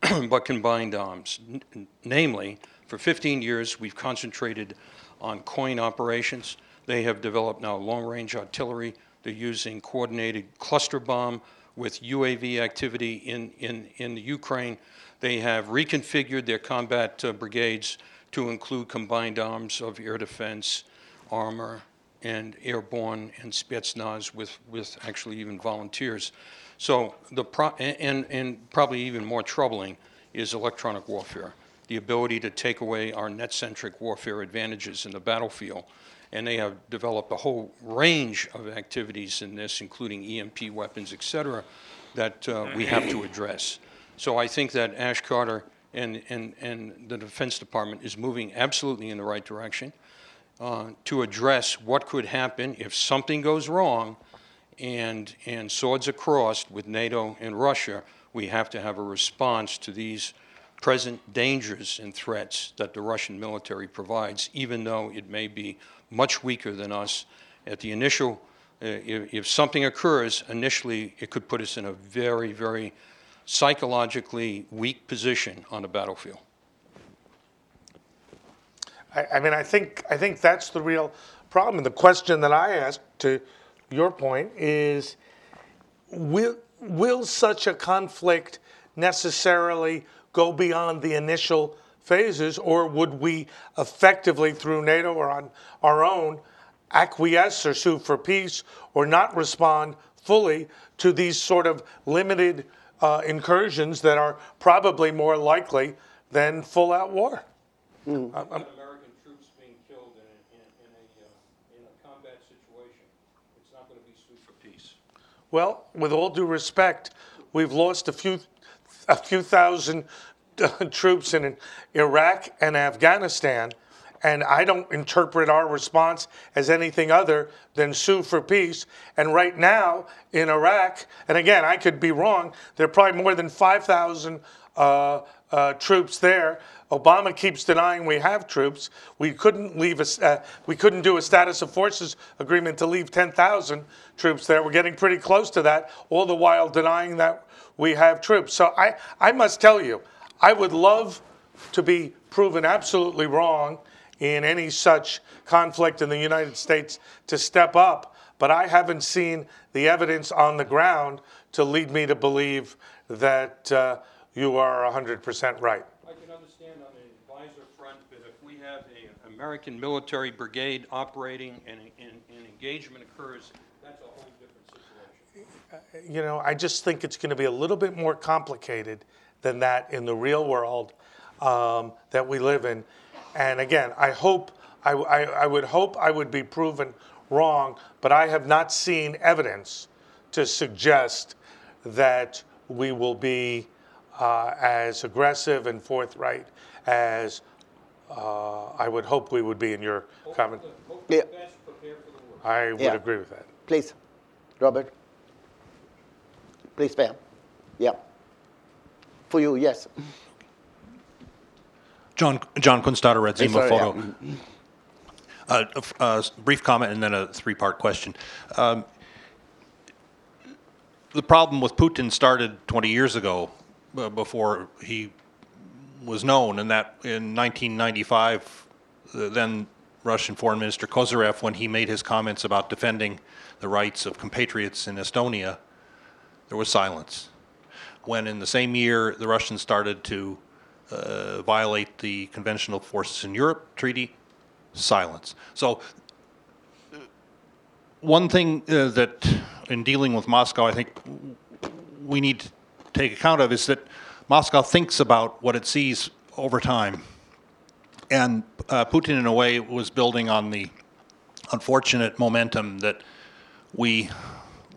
(clears throat) but combined arms. N- namely, for 15 years, we've concentrated on COIN operations. They have developed now long range artillery they're using coordinated cluster bomb with UAV activity in, in, in the Ukraine. They have reconfigured their combat uh, brigades to include combined arms of air defense, armor, and airborne and Spetsnaz with, with actually even volunteers. So the pro- and, and probably even more troubling is electronic warfare, the ability to take away our net-centric warfare advantages in the battlefield and they have developed a whole range of activities in this, including EMP weapons, et cetera, that uh, we have to address. So I think that Ash Carter and, and, and the Defense Department is moving absolutely in the right direction uh, to address what could happen if something goes wrong and, and swords are crossed with NATO and Russia. We have to have a response to these present dangers and threats that the Russian military provides, even though it may be much weaker than us. At the initial, uh, if, if, something occurs, initially it could put us in a very, very psychologically weak position on the battlefield. I, I mean, I think, I think that's the real problem. And the question that I ask, to your point is will, will such a conflict necessarily go beyond the initial phases, or would we effectively, through NATO or on our own, acquiesce or sue for peace or not respond fully to these sort of limited uh, incursions that are probably more likely than full out war? Mm. American troops being killed in a, in, in, a, uh, in a combat situation. It's not going to be sue for peace. Well, with all due respect, we've lost a few, a few thousand (laughs) troops in Iraq and Afghanistan, and I don't interpret our response as anything other than sue for peace. And right now in Iraq, and again, I could be wrong, there are probably more than 5,000 uh, uh, troops there. Obama keeps denying we have troops. We couldn't leave a, uh, we couldn't do a status of forces agreement to leave 10,000 troops there. We're getting pretty close to that, all the while denying that we have troops. So I, I must tell you, I would love to be proven absolutely wrong in any such conflict in the United States to step up, but I haven't seen the evidence on the ground to lead me to believe that uh, you are 100% right. I can understand on the advisor front, but if we have an American military brigade operating and and- and engagement occurs, that's a whole different situation. You know, I just think it's going to be a little bit more complicated than that in the real world um, that we live in. And again, I hope, I, I, I would hope I would be proven wrong, but I have not seen evidence to suggest that we will be uh, as aggressive and forthright as uh, I would hope we would be in your comment. Yeah, Best prepare for the worst. I would Yeah. agree with that. please, Robert. Please, Pam. Yeah. For you, yes. John, John Kunstadter, Red Zima sorry, Photo. yeah. Uh, a a s- brief comment and then a three-part question. Um, the problem with Putin started 20 years ago, uh, before he was known, and that in 1995, the then Russian Foreign Minister Kozyrev, when he made his comments about defending the rights of compatriots in Estonia, there was silence. When in the same year the Russians started to uh, violate the Conventional Forces in Europe Treaty, silence. So, uh, one thing uh, that in dealing with Moscow, I think we need to take account of is that Moscow thinks about what it sees over time. And uh, Putin, in a way, was building on the unfortunate momentum that we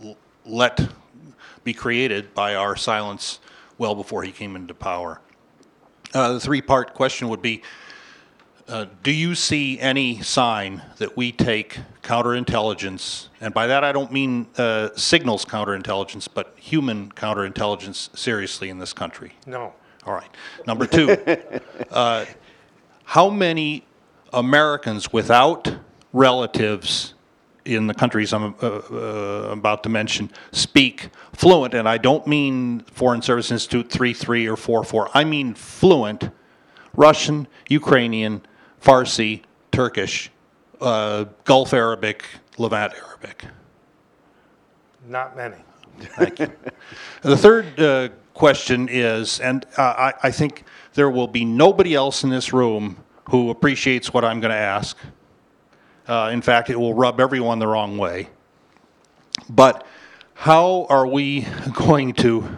l- let be created by our silence well before he came into power. Uh, the three part question would be uh, Do you see any sign that we take counterintelligence, and by that I don't mean uh, signals counterintelligence, but human counterintelligence seriously in this country? No. All right. Number two, uh, how many Americans without relatives in the countries I'm uh, uh, about to mention speak fluent, and I don't mean Foreign Service Institute 3.3 or 4.4, I mean fluent Russian, Ukrainian, Farsi, Turkish, uh, Gulf Arabic, Levant Arabic. Not many. Thank you. The third uh, question is, and uh, I, I think there will be nobody else in this room who appreciates what I'm going to ask. Uh, in fact, it will rub everyone the wrong way. But how are we going to?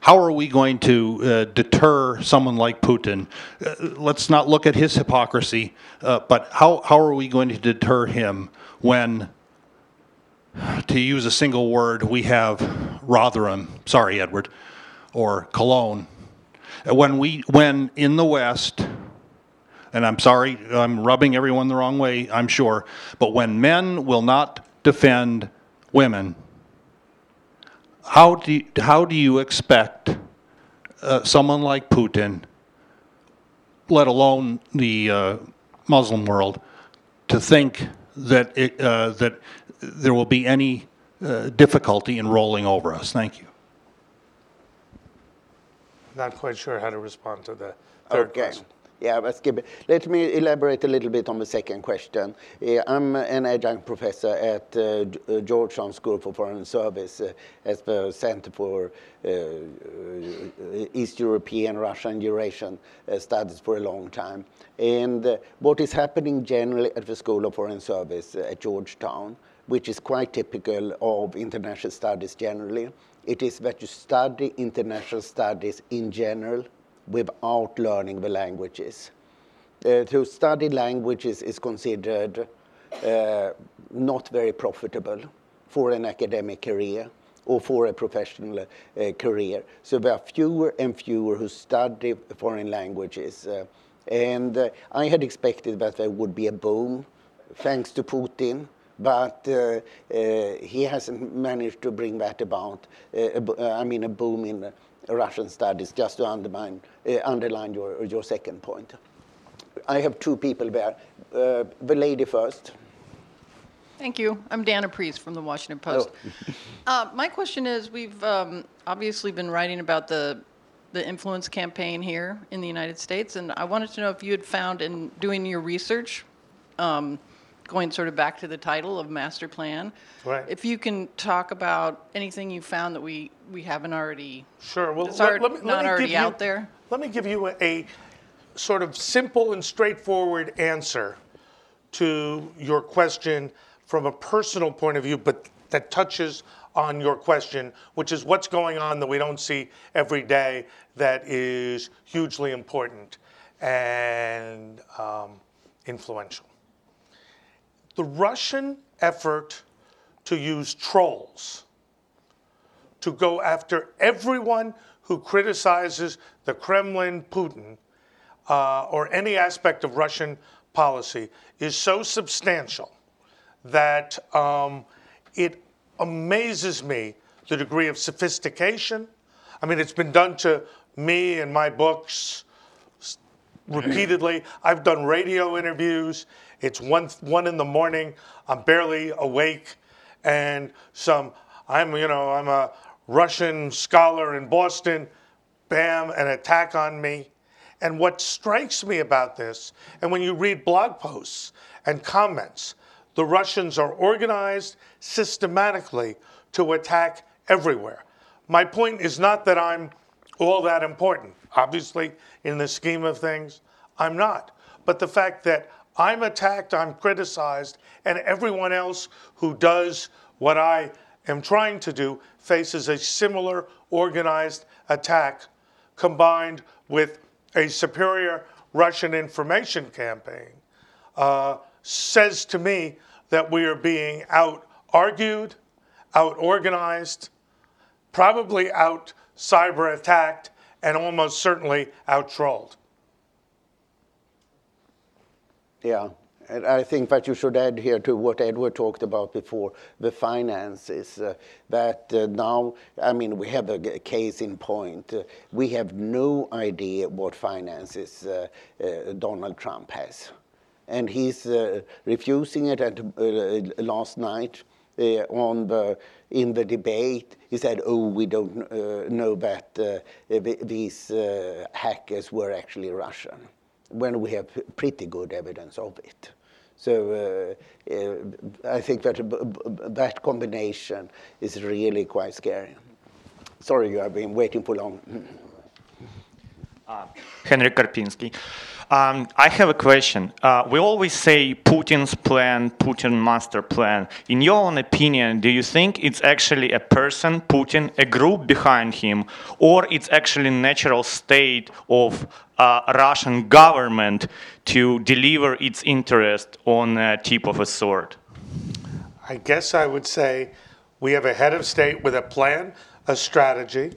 How are we going to uh, deter someone like Putin? Uh, let's not look at his hypocrisy, uh, but how, how are we going to deter him when to use a single word, we have Rotherham, sorry, Edward, or Cologne. When we, when in the West, and I'm sorry, I'm rubbing everyone the wrong way, I'm sure, but when men will not defend women, how do you, how do you expect uh, someone like Putin, let alone the uh, Muslim world, to think that it, uh, that there will be any uh, difficulty in rolling over us. Thank you. Not quite sure how to respond to the third Okay. question. Yeah. Let me elaborate a little bit on the second question. I'm an adjunct professor at uh, uh, Georgetown School for Foreign Service uh, at the Center for uh, uh, East European, Russian, Eurasian Studies for a long time. And what is happening generally at the School of Foreign Service at Georgetown, which is quite typical of international studies generally, it is that you study international studies in general without learning the languages. Uh, to study languages is considered uh, not very profitable for an academic career or for a professional uh, career. So there are fewer and fewer who study foreign languages. Uh, and uh, I had expected that there would be a boom thanks to Putin, but uh, uh, he hasn't managed to bring that about. Uh, uh, I mean, a boom in, Russian studies, just to undermine, uh, underline your, your second point. I have two people there. Uh, the lady first. Thank you. I'm Dana Priest from the Washington Post. (laughs) Uh, my question is, we've um, obviously been writing about the the influence campaign here in the United States, and I wanted to know if you had found in doing your research, um, going sort of back to the title of master plan, Right. if you can talk about anything you found that we we haven't already Sure. Well, let, let me, let not me already give you, out there? Let me give you a, a sort of simple and straightforward answer to your question from a personal point of view, but that touches on your question, which is what's going on that we don't see every day that is hugely important and um, influential. The Russian effort to use trolls to go after everyone who criticizes the Kremlin, Putin, uh, or any aspect of Russian policy is so substantial that um, it amazes me the degree of sophistication. I mean, it's been done to me in my books repeatedly. I've done radio interviews. It's one one in the morning. I'm barely awake, and some I'm you know I'm a Russian scholar in Boston. Bam, an attack on me. And what strikes me about this, and when you read blog posts and comments, the Russians are organized systematically to attack everywhere. My point is not that I'm all that important. Obviously, in the scheme of things, I'm not. But the fact that I'm attacked, I'm criticized, and everyone else who does what I am trying to do faces a similar organized attack combined with a superior Russian information campaign uh, says to me that we are being out argued, out organized, probably out cyber attacked, and almost certainly out trolled. Yeah, and I think that you should add here to what Edward talked about before, the finances, uh, that uh, now, I mean, we have a case in point. Uh, we have no idea what finances Donald Trump has. And he's refusing it uh, last night. On the in the debate, he said, "Oh, we don't know that these hackers were actually Russian." When we have pretty good evidence of it. So uh, uh, I think that b- that combination is really quite scary. Sorry, you have been waiting for long. Henry Karpinski. Um, I have a question. Uh, we always say Putin's plan, Putin master plan. In your own opinion, do you think it's actually a person, Putin, a group behind him, or it's actually natural state of uh, Russian government to deliver its interest on a tip of a sword? I guess I would say we have a head of state with a plan, a strategy,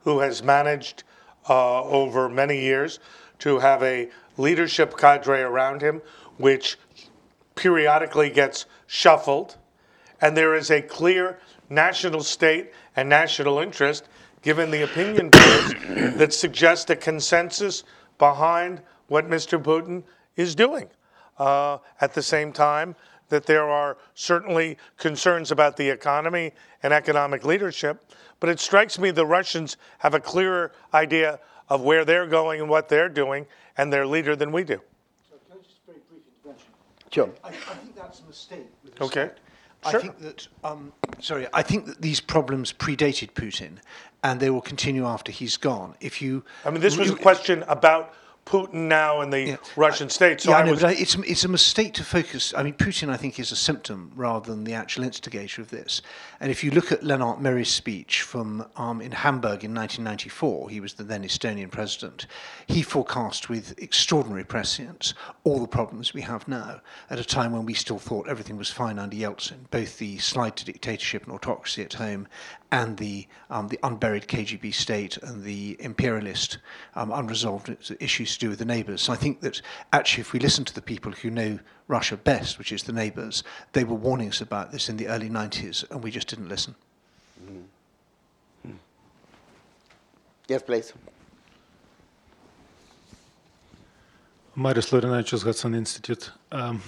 who has managed uh, over many years to have a leadership cadre around him, which periodically gets shuffled. And there is a clear national state and national interest, given the opinion polls, that suggest a consensus behind what Mr. Putin is doing. Uh, at the same time, that there are certainly concerns about the economy and economic leadership, but it strikes me the Russians have a clearer idea of where they're going and what they're doing and their leader than we do. So can I just very brief intervention? Sure. I, I think that's a mistake. With Okay. Respect. I think that, um, sorry, I think that these problems predated Putin, and they will continue after he's gone. If you, I mean, this was a question about Putin now and the Yeah. Russian state. So yeah, I I know, was, but I- it's, it's a mistake to focus. I mean, Putin, I think, is a symptom rather than the actual instigator of this. And if you look at Lennart Meri's speech from um, in Hamburg in 1994, he was the then Estonian president. He forecast with extraordinary prescience all the problems we have now at a time when we still thought everything was fine under Yeltsin, both the slide to dictatorship and autocracy at home and the, um, the unburied KGB state and the imperialist um, unresolved issues to do with the neighbours. So I think that actually, if we listen to the people who know Russia best, which is the neighbours, they were warning us about this in the early 90s, and we just didn't listen. Yes, please. Marius Laurinaitis, Hudson Institute. Um,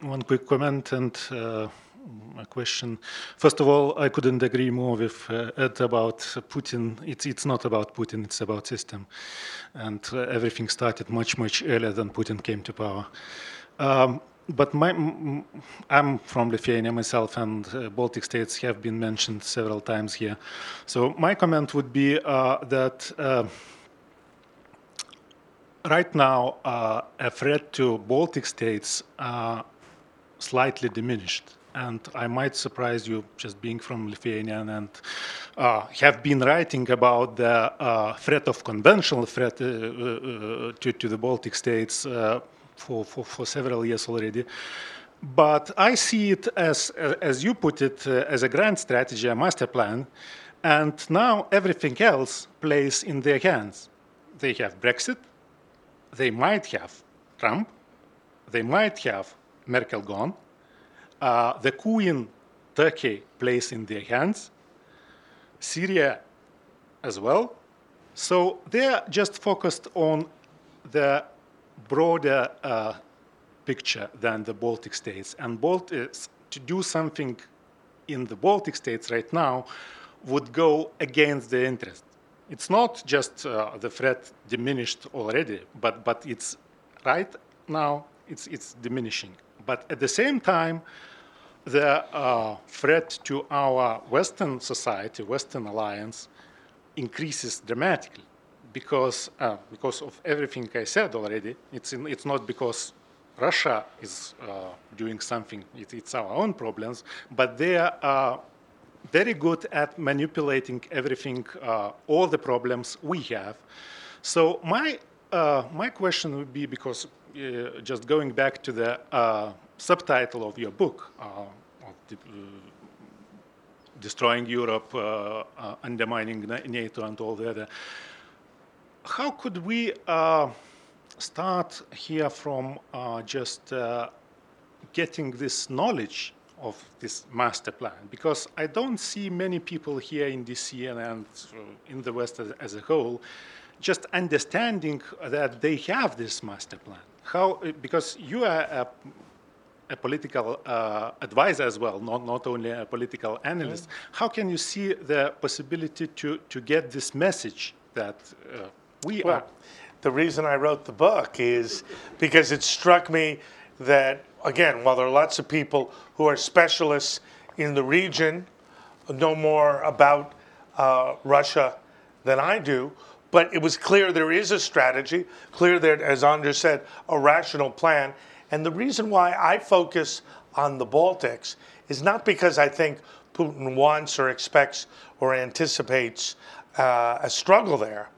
one quick comment and uh, a question. First of all, I couldn't agree more with uh, Ed about Putin. It's, it's not about Putin, it's about system. And uh, everything started much, much earlier than Putin came to power. Um, but my, I'm from Lithuania myself, and uh, Baltic states have been mentioned several times here. So my comment would be uh, that uh, right now uh, a threat to Baltic states uh, slightly diminished. And I might surprise you just being from Lithuania and uh, have been writing about the uh, threat of conventional threat uh, uh, to, to the Baltic states uh, for, for, for several years already. But I see it as, as you put it, as a grand strategy, a master plan. And now everything else plays in their hands. They have Brexit, they might have Trump, they might have Merkel gone, uh, the coup in Turkey plays in their hands, Syria as well. So they're just focused on the broader uh, picture than the Baltic states. And Baltics, to do something in the Baltic states right now would go against their interest. It's not just uh, the threat diminished already, but, but it's right now it's, it's diminishing. But at the same time, the uh, threat to our Western society, Western alliance, increases dramatically because, uh, because of everything I said already. It's, in, it's not because Russia is uh, doing something, it, it's our own problems, but they are very good at manipulating everything, uh, all the problems we have. So my, uh, my question would be, because uh, Uh, just going back to the uh, subtitle of your book, uh, of the, uh, Destroying Europe, uh, Undermining NATO and all the other, how could we start here from just getting this knowledge of this master plan because I don't see many people here in DC and in the West as, as, a whole just understanding that they have this master plan. How, because you are a, a political uh, advisor as well, not, not only a political analyst. Mm. How can you see the possibility to, to get this message that uh, we well, are? The reason I wrote the book is because it struck me that again, while there are lots of people who are specialists in the region, know more about uh, Russia than I do, but it was clear there is a strategy, clear that, as Anders said, a rational plan. And the reason why I focus on the Baltics is not because I think Putin wants or expects or anticipates uh, a struggle there,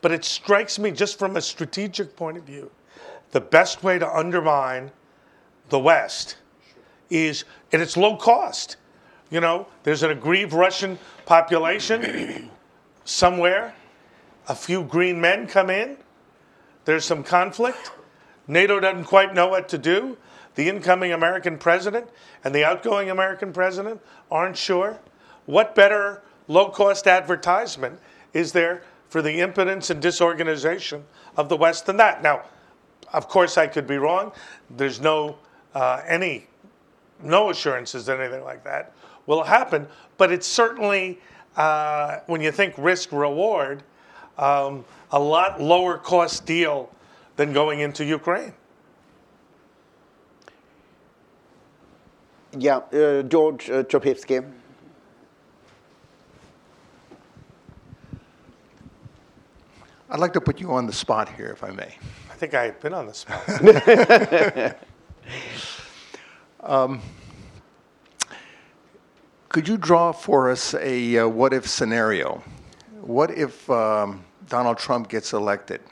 but it strikes me just from a strategic point of view the best way to undermine the West is, and it's low cost. You know, there's an aggrieved Russian population somewhere. A few green men come in. There's some conflict. NATO doesn't quite know what to do. The incoming American president and the outgoing American president aren't sure. What better low cost advertisement is there for the impotence and disorganization of the West than that? Now, of course, I could be wrong. There's no uh, any, no assurances that anything like that will happen. But it's certainly, uh, when you think risk reward, um, a lot lower cost deal than going into Ukraine. Yeah, uh, George uh, Chopivsky. I'd like to put you on the spot here, if I may. I think I have been on the spot. (laughs) (laughs) um, could you draw for us a uh, what if scenario? What if um, Donald Trump gets elected?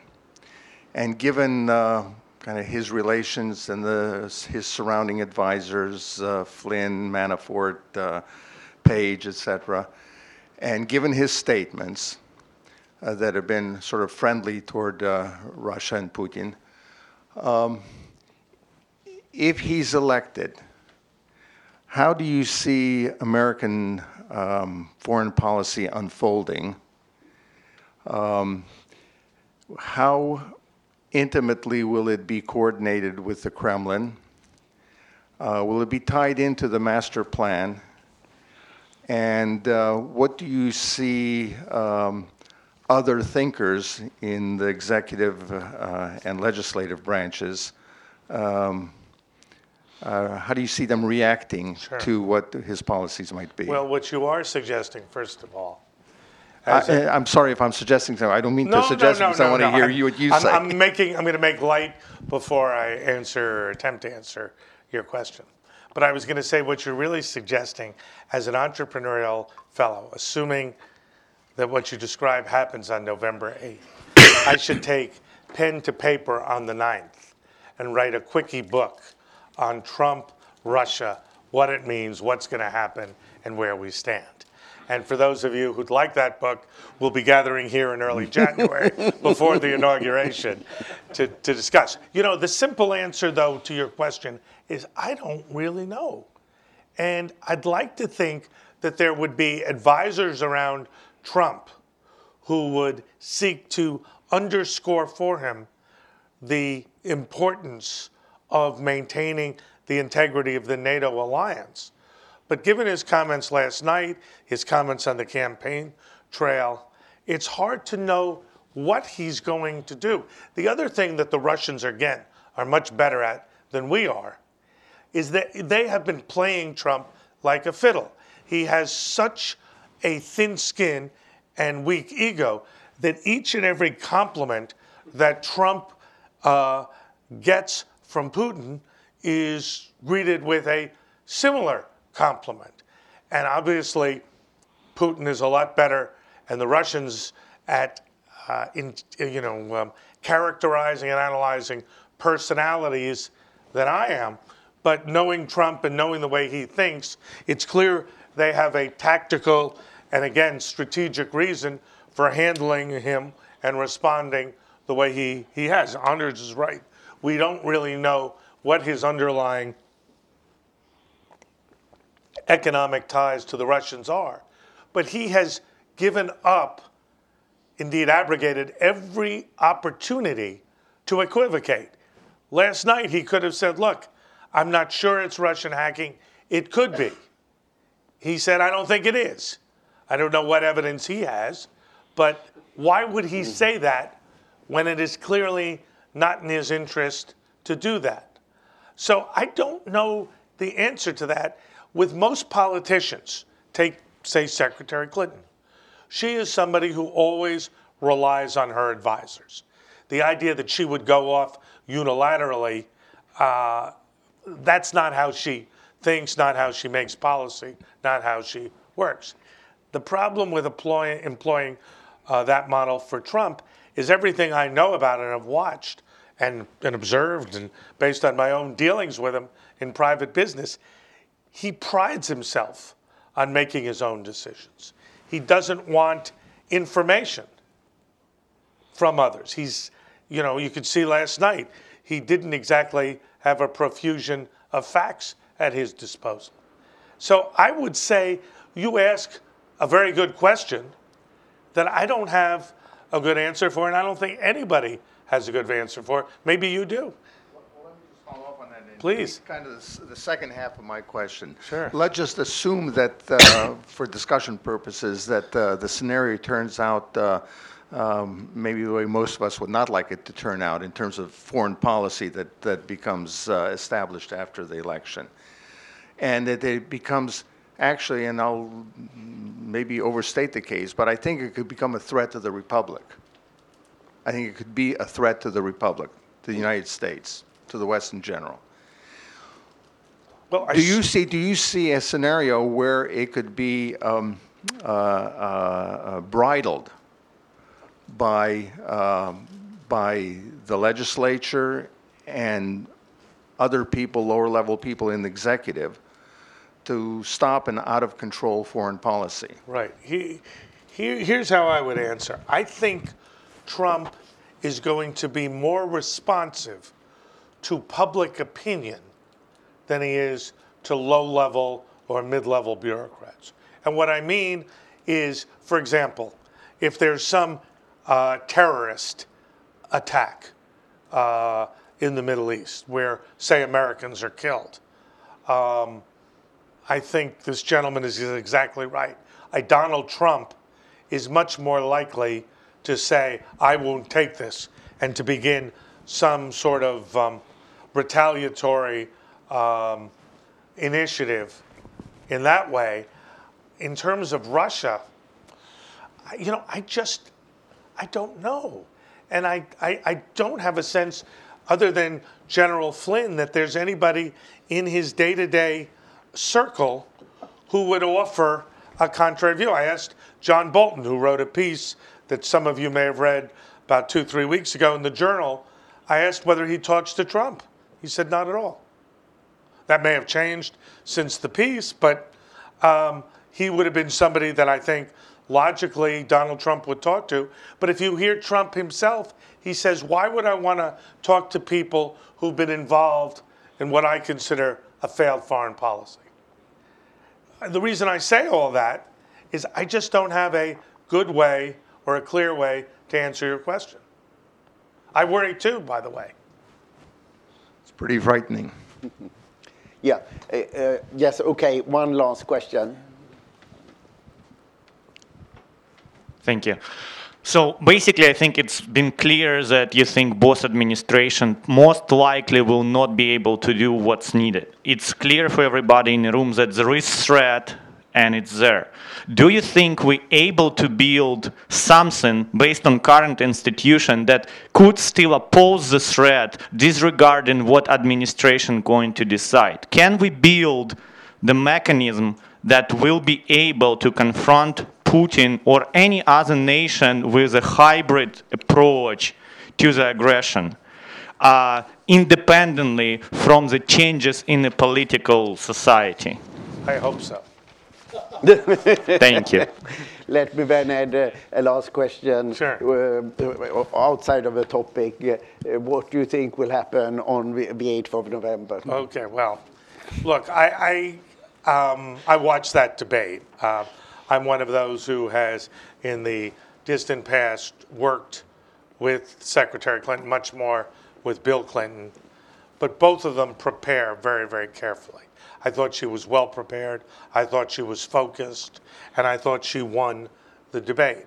And given uh, kind of his relations and the, his surrounding advisors, uh, Flynn, Manafort, uh, Page, etc., and given his statements uh, that have been sort of friendly toward uh, Russia and Putin, um, if he's elected, how do you see American um, foreign policy unfolding? Um, how intimately will it be coordinated with the Kremlin? Uh, will it be tied into the master plan? And uh, what do you see um, other thinkers in the executive uh, and legislative branches? Um, uh, how do you see them reacting Sure. to what his policies might be? Well, what you are suggesting, first of all, I, as a- uh, I'm sorry if I'm suggesting something. I don't mean no, to suggest no, no, because I want to hear I'm- you what you I'm, say. I'm making. I'm going to make light before I answer or attempt to answer your question. But I was going to say what you're really suggesting as an entrepreneurial fellow, assuming that what you describe happens on November 8th, I should take pen to paper on the 9th and write a quickie book on Trump, Russia, what it means, what's going to happen, and where we stand. And for those of you who'd like that book, we'll be gathering here in early January (laughs) before the inauguration to, to discuss. You know, the simple answer, though, to your question is I don't really know. And I'd like to think that there would be advisors around Trump who would seek to underscore for him the importance of maintaining the integrity of the NATO alliance. But given his comments last night, his comments on the campaign trail, it's hard to know what he's going to do. The other thing that the Russians, again, are much better at than we are is that they have been playing Trump like a fiddle. He has such a thin skin and weak ego that each and every compliment that Trump uh, gets from Putin is greeted with a similar compliment. And obviously, Putin is a lot better, and the Russians at uh, in, you know um, characterizing and analyzing personalities than I am. But knowing Trump and knowing the way he thinks, it's clear they have a tactical and again strategic reason for handling him and responding the way he, he has. Anders is right. We don't really know what his underlying economic ties to the Russians are. But he has given up, indeed abrogated, every opportunity to equivocate. Last night he could have said, Look, I'm not sure it's Russian hacking. It could be. He said, I don't think it is. I don't know what evidence he has, but why would he hmm. say that when it is clearly not in his interest to do that? So I don't know the answer to that. With most politicians, take, say, Secretary Clinton, she is somebody who always relies on her advisors. The idea that she would go off unilaterally, uh, that's not how she thinks, not how she makes policy, not how she works. The problem with employing, employing uh, that model for Trump is everything I know about and have watched and, and observed, and based on my own dealings with him in private business, he prides himself on making his own decisions. He doesn't want information from others. He's, you know, you could see last night, he didn't exactly have a profusion of facts at his disposal. So I would say you ask a very good question that I don't have a good answer for, and I don't think anybody has a good answer for. Maybe you do. Please. Kind of the s- the second half of my question. Sure. Let's just assume that, uh, for discussion purposes, that uh, the scenario turns out uh, um, maybe the way most of us would not like it to turn out in terms of foreign policy that, that becomes uh, established after the election. And that it becomes actually, and I'll maybe overstate the case, but I think it could become a threat to the republic. I think it could be a threat to the republic, to the United States, to the West in general. Well, Do you see, do you see a scenario where it could be um, uh, uh, uh, bridled by, um, by the legislature and other people, lower-level people in the executive, to stop an out-of-control foreign policy? Right. He, here, here's how I would answer. I think Trump is going to be more responsive to public opinion than he is to low level or mid level bureaucrats. And what I mean is, for example, if there's some uh, terrorist attack uh, in the Middle East, where, say, Americans are killed. Um, I think this gentleman is exactly right. I, Donald Trump is much more likely to say, I won't take this, and to begin some sort of um, retaliatory um, initiative in that way. In terms of Russia, you know, I just, I don't know. And I, I, I don't have a sense, other than General Flynn, that there's anybody in his day to day circle who would offer a contrary view. I asked John Bolton, who wrote a piece that some of you may have read about two, three weeks ago in the Journal. I asked whether he talks to Trump. He said, not at all. That may have changed since the piece, but um, he would have been somebody that I think logically Donald Trump would talk to. But if you hear Trump himself, he says, Why would I want to talk to people who've been involved in what I consider a failed foreign policy? The reason I say all that is I just don't have a good way or a clear way to answer your question. I worry too, by the way. It's pretty frightening. (laughs) yeah. Uh, uh, yes, okay. One last question. Thank you. So basically, I think it's been clear that you think both administration most likely will not be able to do what's needed. It's clear for everybody in the room that there is threat and it's there. Do you think we're able to build something based on current institution that could still oppose the threat, disregarding what administration going to decide? Can we build the mechanism that will be able to confront Putin or any other nation with a hybrid approach to the aggression, uh, independently from the changes in the political society? I hope so. (laughs) Thank you. Let me then add uh, a last question. Sure. Uh, outside of the topic, uh, what do you think will happen on the 8th of November? Okay, well, look, I, I, um, I watched that debate. Uh, I'm one of those who has, in the distant past, worked with Secretary Clinton, much more with Bill Clinton. But both of them prepare very, very carefully. I thought she was well prepared. I thought she was focused. And I thought she won the debate.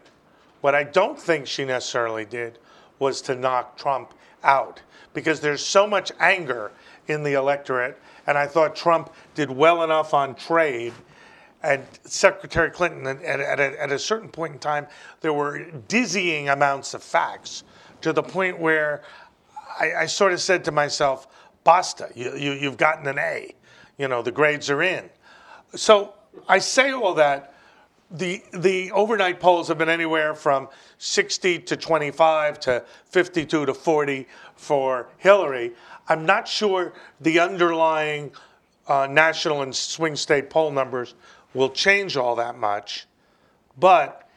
What I don't think she necessarily did was to knock Trump out because there's so much anger in the electorate. And I thought Trump did well enough on trade and Secretary Clinton, at, at, a, at a certain point in time, there were dizzying amounts of facts to the point where I, I sort of said to myself, basta, you, you, you've gotten an A. You know, the grades are in. So I say all that. The, the overnight polls have been anywhere from 60 to 25 to 52 to 40 for Hillary. I'm not sure the underlying uh, national and swing state poll numbers will change all that much, but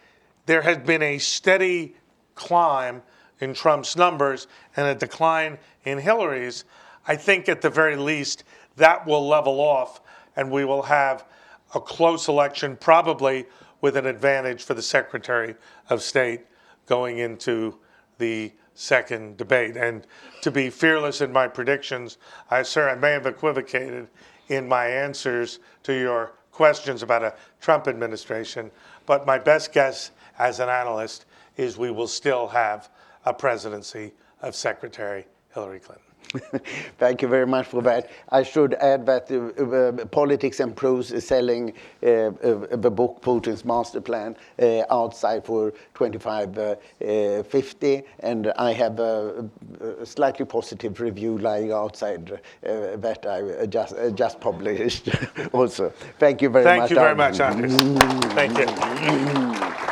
there has been a steady climb in Trump's numbers and a decline in Hillary's. I think at the very least that will level off and we will have a close election, probably with an advantage for the Secretary of State going into the second debate. And to be fearless in my predictions, I, sir, I may have equivocated in my answers to your questions about a Trump administration. But my best guess as an analyst is we will still have a presidency of Secretary Hillary Clinton. (laughs) Thank you very much for that. I should add that uh, uh, Politics and Prose is selling uh, uh the book Putin's Master Plan uh, outside for 25.50, uh, and I have a, a, slightly positive review lying outside that I just just published. (laughs) also, thank you very thank much. Thank you very much, Anders. thank you. (laughs)